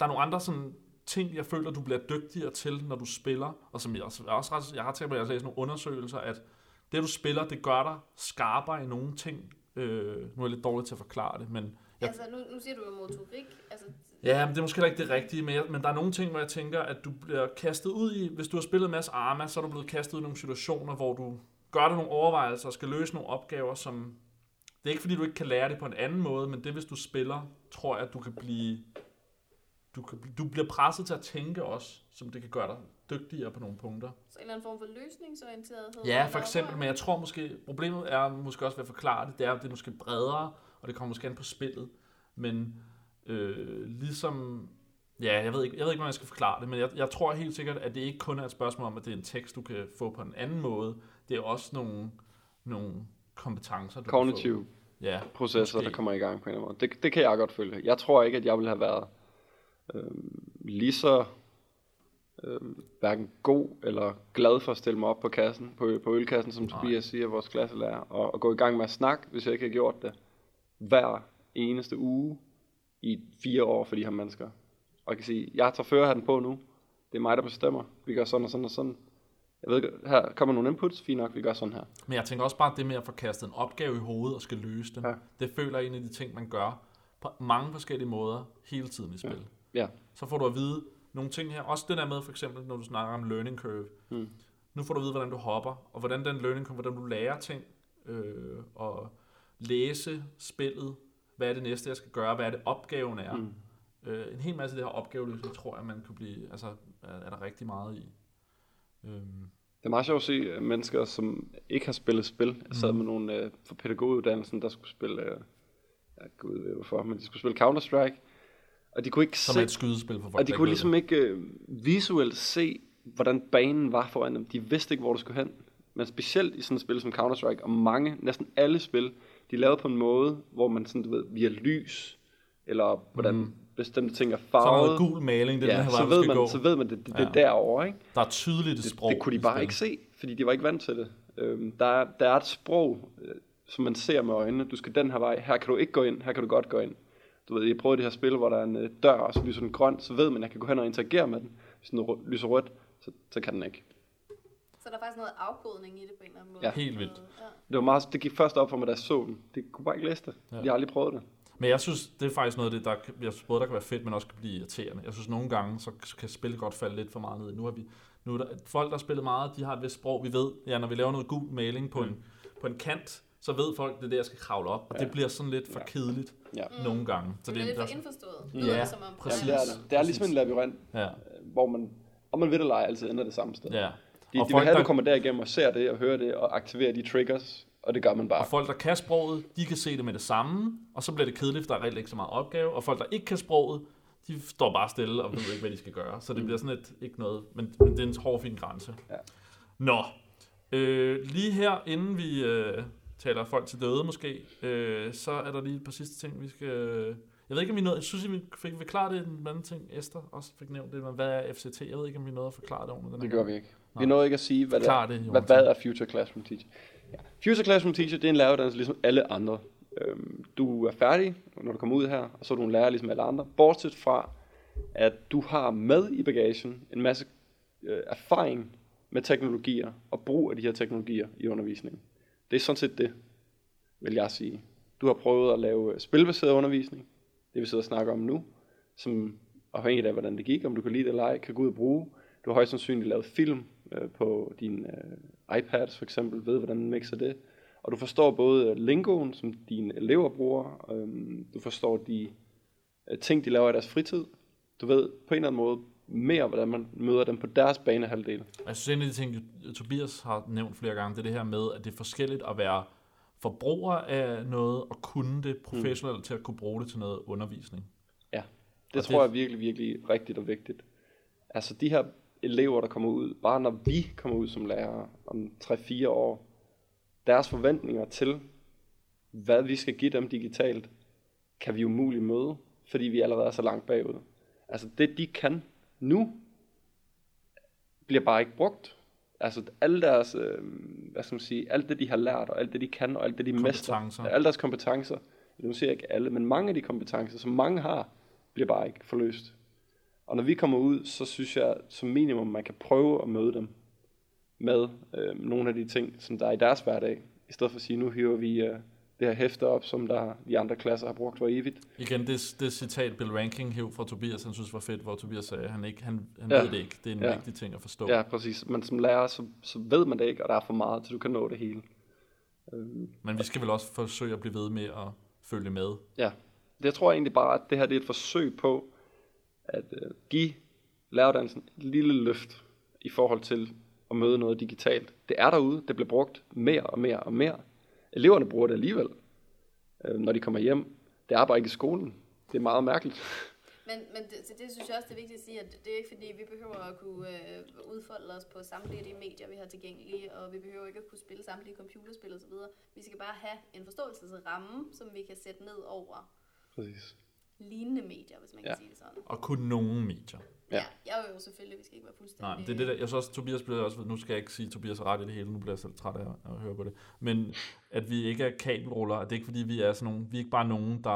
der er nogle andre sådan ting, jeg føler, du bliver dygtigere til, når du spiller, og som jeg også, jeg, også ret, jeg har tænkt på, at jeg har læst nogle undersøgelser, at det du spiller, det gør dig skarpere i nogle ting. Øh, nu er jeg lidt dårlig til at forklare det, men. Jeg- Altså, nu, nu siger du jo motorik. Altså, Ja, men det er måske ikke det rigtige, men, jeg, men der er nogle ting, hvor jeg tænker, at du bliver kastet ud i, hvis du har spillet en masse Arma, så er du blevet kastet ud i nogle situationer, hvor du gør dig nogle overvejelser og skal løse nogle opgaver, som... Det er ikke fordi, du ikke kan lære det på en anden måde, men det hvis du spiller, tror jeg, at du kan blive... Du, kan, du bliver presset til at tænke også, som det kan gøre dig dygtigere på nogle punkter. så en eller anden form for løsningsorienterethed. Ja, for eksempel, men jeg tror måske, problemet er måske også ved at forklare det, det er, at det er måske bredere, og det kommer måske an på spillet. Men øh, ligesom, ja, jeg ved, ikke, jeg ved ikke, hvordan jeg skal forklare det, men jeg, jeg tror helt sikkert, at det ikke kun er et spørgsmål om, at det er en tekst, du kan få på en anden måde. Det er også nogle, nogle kompetencer, du Kognitive. Ja, processer, Måske. der kommer i gang på en eller anden måde. Det, det kan jeg godt følge. Jeg tror ikke, at jeg ville have været øhm, lige så øhm, hverken god eller glad for at stille mig op på kassen, på, på ølkassen, som Nej. Tobias siger, vores klasselærer, og, og gå i gang med at snakke, hvis jeg ikke havde gjort det hver eneste uge i fire år for de her mennesker. Og jeg kan sige, jeg tager førerhatten på nu. Det er mig, der bestemmer. Vi gør sådan og sådan og sådan. Jeg ved, ikke, her kommer nogle inputs. Fint nok, vi gør sådan her. Men jeg tænker også bare, at det med at få kastet en opgave i hovedet og skal løse den, Ja. ja. det føler jeg en af de ting, man gør på mange forskellige måder hele tiden i spil. Ja. Så får du at vide nogle ting her. Også det der med, for eksempel, når du snakker om learning curve. Mm. Nu får du at vide, hvordan du hopper, og hvordan den learning curve, hvordan du lærer ting, øh, og læse spillet. Hvad er det næste, jeg skal gøre? Hvad er det, opgaven er? Mm. Øh, en hel masse af det her opgaveløsning, tror jeg, man kunne blive, altså, er, er der rigtig meget i. Øhm, Det er meget sjovt at se øh, mennesker, som ikke har spillet spil. Jeg sad Mhm. med nogle øh, fra pædagoguddannelsen, der skulle spille, øh, jeg gud ved hvorfor, men de skulle spille Counter-Strike. Og de kunne ikke som se, et skydespil for folk, og de kunne ikke ligesom ikke øh, visuelt se, hvordan banen var foran dem. De vidste ikke, hvor du skulle hen. Men specielt i sådan et spil som Counter-Strike, og mange, næsten alle spil, de er lavet på en måde, hvor man sådan, du ved, via lys, eller hvordan Mhm. Bestemte ting er Så er der farvet. noget gul maling, det er ja, den her så ved, man, gå. så ved man, det, det, det er Ja. derovre, ikke? Der er tydeligt et det, sprog. det kunne de bare ikke se, fordi de var ikke vant til det. Øhm, der, er, der er et sprog, øh, som man ser med øjnene. Du skal den her vej. Her kan du ikke gå ind. Her kan du godt gå ind. Du ved, jeg prøvede det her spil, hvor der er en øh, dør, og så lyser den grøn, så ved man, at jeg kan gå hen og interagere med den. Hvis den lyser rødt, så, så kan den ikke. Så der er faktisk noget afkodning i det på en eller anden måde. Ja. Helt vildt. Ja. Det, var meget, det gik først op for mig, da jeg så den. Det kunne bare ikke læse det. Ja. Jeg har aldrig prøvet det. Men jeg synes, det er faktisk noget af det, der, kan- jeg synes, både der kan være fedt, men også kan blive irriterende. Jeg synes, nogle gange, så kan spillet godt falde lidt for meget ned. Nu har vi, nu er der, folk, der har spillet meget, de har et vist sprog. Vi ved, ja, når vi laver noget gul maling på, Mm. en, på en kant, så ved folk, det er der, jeg skal kravle op. Og Ja. det bliver sådan lidt for Ja. kedeligt Ja. Mm. nogle gange. Så det er lidt for indforstået. Ja, lyder det som om. præcis. Jamen, det er det. Det er ligesom en labyrint, Ja, øh, hvor man, om man ved det eller ej, altid ender det samme sted. ja. De, Og de vil folk, have, at der- du kommer derigennem og ser det og hører det og aktiverer de triggers, og det gør man bare. Og folk, der kan sproget, de kan se det med det samme, og så bliver det kedeligt, for der er reelt ikke så meget opgave. Og folk, der ikke kan sproget, de står bare stille og ved ikke, hvad de skal gøre. Så det bliver sådan et, ikke noget, men, men det er en hård, fin grænse. Ja. Nå, øh, lige her, inden vi øh, taler folk til døde måske, øh, så er der lige et par sidste ting, vi skal... Jeg ved ikke, om vi nåede... Jeg synes, vi fik forklaret det en anden ting. Esther også fik nævnt det. Men hvad er FCT? Jeg ved ikke, om vi nåede at forklare det ordentligt. den Det gør vi ikke. Nej. Vi nåede ikke at sige, hvad, det er, det, hvad, hvad er Future Classroom Teacher. Ja. Future Classroom Teacher, det er en læreruddannelse ligesom alle andre. Øhm, du er færdig, når du kommer ud her, og så er du en lærer ligesom alle andre. Bortset fra, at du har med i bagagen en masse øh, erfaring med teknologier og brug af de her teknologier i undervisningen. Det er sådan set det, vil jeg sige. Du har prøvet at lave øh, spilbaseret undervisning, det vi sidder og snakker om nu, som afhængigt af, hvordan det gik, om du kan lide det eller ej, kan gå ud og bruge. Du har højst sandsynligt lavet film øh, på din øh, iPads for eksempel, ved hvordan man mixer det. Og du forstår både øh, lingoen, som dine elever bruger, øhm, du forstår de øh, ting, de laver i deres fritid. Du ved på en eller anden måde mere, hvordan man møder dem på deres banehalvdel. Jeg synes, en af de ting, Tobias har nævnt flere gange, det er det her med, at det er forskelligt at være forbruger af noget, og kunne det professionelt mm. til at kunne bruge det til noget undervisning. Ja, det Og tror det- jeg er virkelig, virkelig rigtigt og vigtigt. Altså de her elever, der kommer ud, bare når vi kommer ud som lærere om 3-4 år, deres forventninger til, hvad vi skal give dem digitalt, kan vi umuligt møde, fordi vi allerede er så langt bagud. Altså det, de kan nu, bliver bare ikke brugt. Altså alle deres, øh, hvad skal man sige, alt det de har lært, og alt det de kan, og alt det de mestrer, alle deres kompetencer, nu siger jeg ikke alle, men mange af de kompetencer, som mange har, bliver bare ikke forløst. Og når vi kommer ud, så synes jeg som minimum, man kan prøve at møde dem med øh, nogle af de ting, som der er i deres hverdag, i stedet for at sige, nu hiver vi øh, det her hæfte op, som der de andre klasser har brugt for evigt. Igen, det, det citat Bill Ranking hæv fra Tobias, han synes var fedt, hvor Tobias sagde, han, ikke, han, han Ja. ved det ikke. Det er en Ja. vigtig ting at forstå. Ja, præcis. Men som lærer, så, så ved man det ikke, og der er for meget, til du kan nå det hele. Øhm, Men vi skal vel også forsøge at blive ved med at følge med. Ja, det jeg tror egentlig bare, at det her det er et forsøg på at øh, give læreruddannelsen et lille løft i forhold til at møde noget digitalt. Det er derude, det bliver brugt mere og mere og mere. Eleverne bruger det alligevel, øh, når de kommer hjem. Det er bare ikke i skolen. Det er meget mærkeligt. Men, men det, det synes jeg også, det er vigtigt at sige, at det er ikke fordi, vi behøver at kunne øh, udfolde os på samtlige af de medier, vi har tilgængelige, og vi behøver ikke at kunne spille samtlige computerspil osv. Vi skal bare have en forståelsesramme, som vi kan sætte ned over Præcis. Lignende medier, hvis man kan Ja. sige det sådan. Og kun nogle medier. Ja. Ja. ja, jo, jo selvfølgelig, vi skal ikke være fuldstændig... Nej, det er det der, jeg synes også, Tobias bliver også, nu skal jeg ikke sige, Tobias har ret i det hele, nu bliver jeg selv træt af at, høre på det, men at vi ikke er kabelruller, det er ikke fordi, vi er sådan nogle, vi er ikke bare nogen, der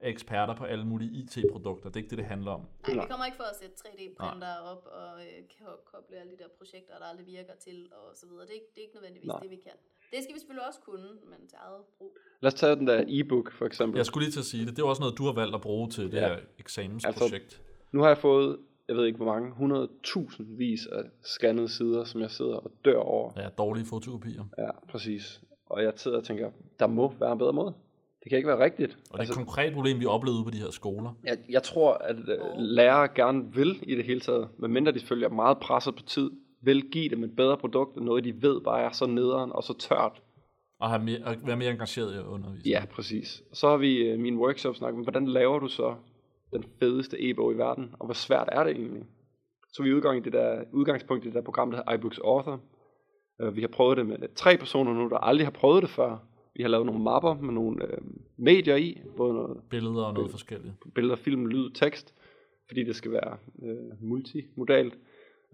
er eksperter på alle mulige IT-produkter, det er ikke det, det handler om. Nej, vi kommer ikke for at sætte 3D-printer op og øh, ko- koble alle de der projekter, der aldrig virker til og så videre. Det er ikke, det er ikke nødvendigvis Nej. det, vi kan. Det skal vi selvfølgelig også kunne, men til eget brug. Lad os tage den der e-book for eksempel. Jeg skulle lige til at sige det, det er også noget, du har valgt at bruge til det Ja. her eksamensprojekt. Nu har jeg fået, jeg ved ikke hvor mange, 100.000 vis af scannede sider, som jeg sidder og dør over. Ja, dårlige fotokopier. Ja, præcis. Og jeg sidder og tænker, der må være en bedre måde. Det kan ikke være rigtigt. Og det er et konkret problem, vi oplevede ude på de her skoler. jeg, jeg tror, at øh, lærere gerne vil i det hele taget, medmindre de selvfølgelig er meget presset på tid, vil give dem et bedre produkt, end noget de ved bare er så nederen og så tørt. Og, have mere, og være mere engageret i at undervise. Ja, præcis. Så har vi øh, min workshop snakket om, hvordan laver du så den fedeste e-bog i verden, og hvor svært er det egentlig? Så vi udgang i det der, udgangspunkt i det der program, der hedder iBooks Author. Øh, Vi har prøvet det med tre personer nu, der aldrig har prøvet det før. Vi har lavet nogle mapper med nogle øh, medier i, både noget Billeder og noget forskelligt. billeder, film, lyd, tekst, fordi det skal være øh, multimodalt.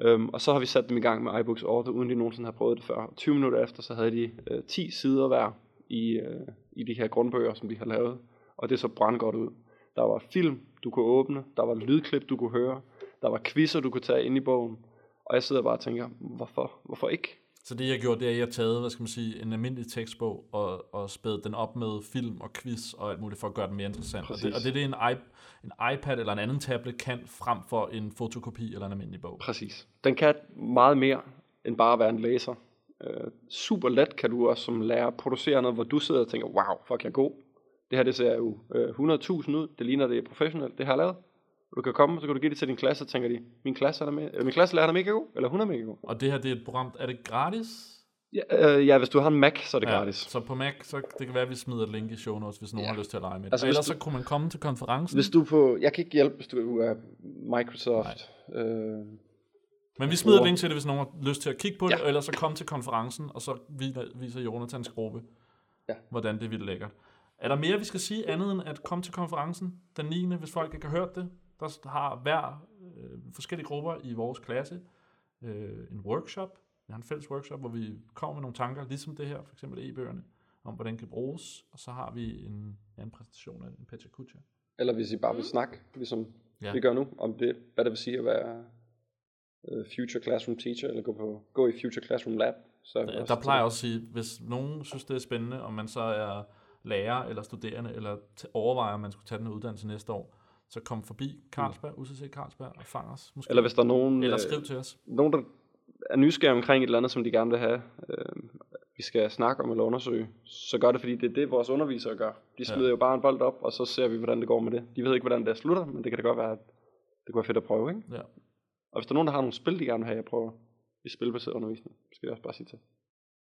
Øhm, og så har vi sat dem i gang med iBooks Author, uden de nogensinde har prøvet det før. 20 minutter efter, så havde de øh, 10 sider hver i, øh, i de her grundbøger, som de har lavet. Og det så brandgodt ud. Der var film, du kunne åbne. Der var lydklip, du kunne høre. Der var quizzer, du kunne tage ind i bogen. Og jeg sidder bare og tænker, hvorfor? Hvorfor ikke? Så det, jeg gjort, det er, at jeg taget, hvad skal man sige, en almindelig tekstbog og, og spædet den op med film og quiz og alt muligt for at gøre den mere interessant. Og det, Præcis. og det er det, en, i, en iPad eller en anden tablet kan, frem for en fotokopi eller en almindelig bog. Præcis. Den kan meget mere end bare at være en læser. Øh, super let kan du også som lærer producere noget, hvor du sidder og tænker, wow, fuck, jeg er god. Det her, det ser jo øh, 100.000 ud. Det ligner, det er professionelt. Det har jeg lavet. Du kan komme, så kan du give det til din klasse, og tænker de, min klasse er, der med, eller min klasse er mega god, eller hun er mega god. Og det her, det er et program, er det gratis? Ja, øh, ja hvis du har en Mac, så er det gratis. Så på Mac, så det kan være, at vi smider et link i show notes, hvis nogen Ja. har lyst til at lege med det. Altså, Ellers du- så kunne man komme til konferencen. Hvis du på, jeg kan ikke hjælpe, hvis du er Microsoft. Øh, Men vi smider et link til det, hvis nogen har lyst til at kigge på det, Ja. og ellers så kom til konferencen, og så viser, viser Jonathans gruppe, Ja. hvordan det er vildt lækkert. Er der mere, vi skal sige andet end at komme til konferencen den 9., hvis folk ikke har hørt det? Der har hver øh, forskellige grupper i vores klasse øh, en workshop. Vi har en fælles workshop, hvor vi kommer med nogle tanker, ligesom det her, for eksempel e-bøgerne, om hvordan det kan bruges. Og så har vi en, ja, en præsentation af en Petra Kutcher. eller hvis I bare vil Mm. snakke, ligesom Ja. vi gør nu, om det, hvad det vil sige at være øh, Future Classroom Teacher, eller gå, på, gå i Future Classroom Lab. Så er Der, også der plejer jeg også at sige, hvis nogen synes, det er spændende, om man så er lærer eller studerende, eller t- overvejer, om man skulle tage den uddannelse næste år, så kom forbi Carlsberg, UCC Carlsberg, og fang os. Måske. Eller hvis der er nogen, eller øh, skriv til os. nogen, der er nysgerrige omkring et eller andet, som de gerne vil have, øh, vi skal snakke om eller undersøge, så gør det, fordi det er det, vores undervisere gør. De smider ja. jo bare en bold op, og så ser vi, hvordan det går med det. De ved ikke, hvordan det slutter, men det kan da godt være, at det kunne være fedt at prøve, ikke? Ja. Og hvis der er nogen, der har nogle spil, de gerne vil have, jeg prøver i spilbaseret undervisning, skal jeg også bare sige til.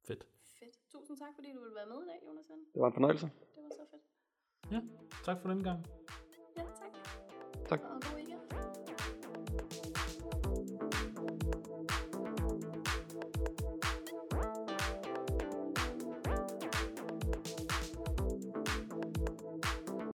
Fedt. Fedt. Tusind tak, fordi du ville være med i dag, Jonathan. Det var en fornøjelse. Det var så fedt. Ja, tak for den gang. Tak.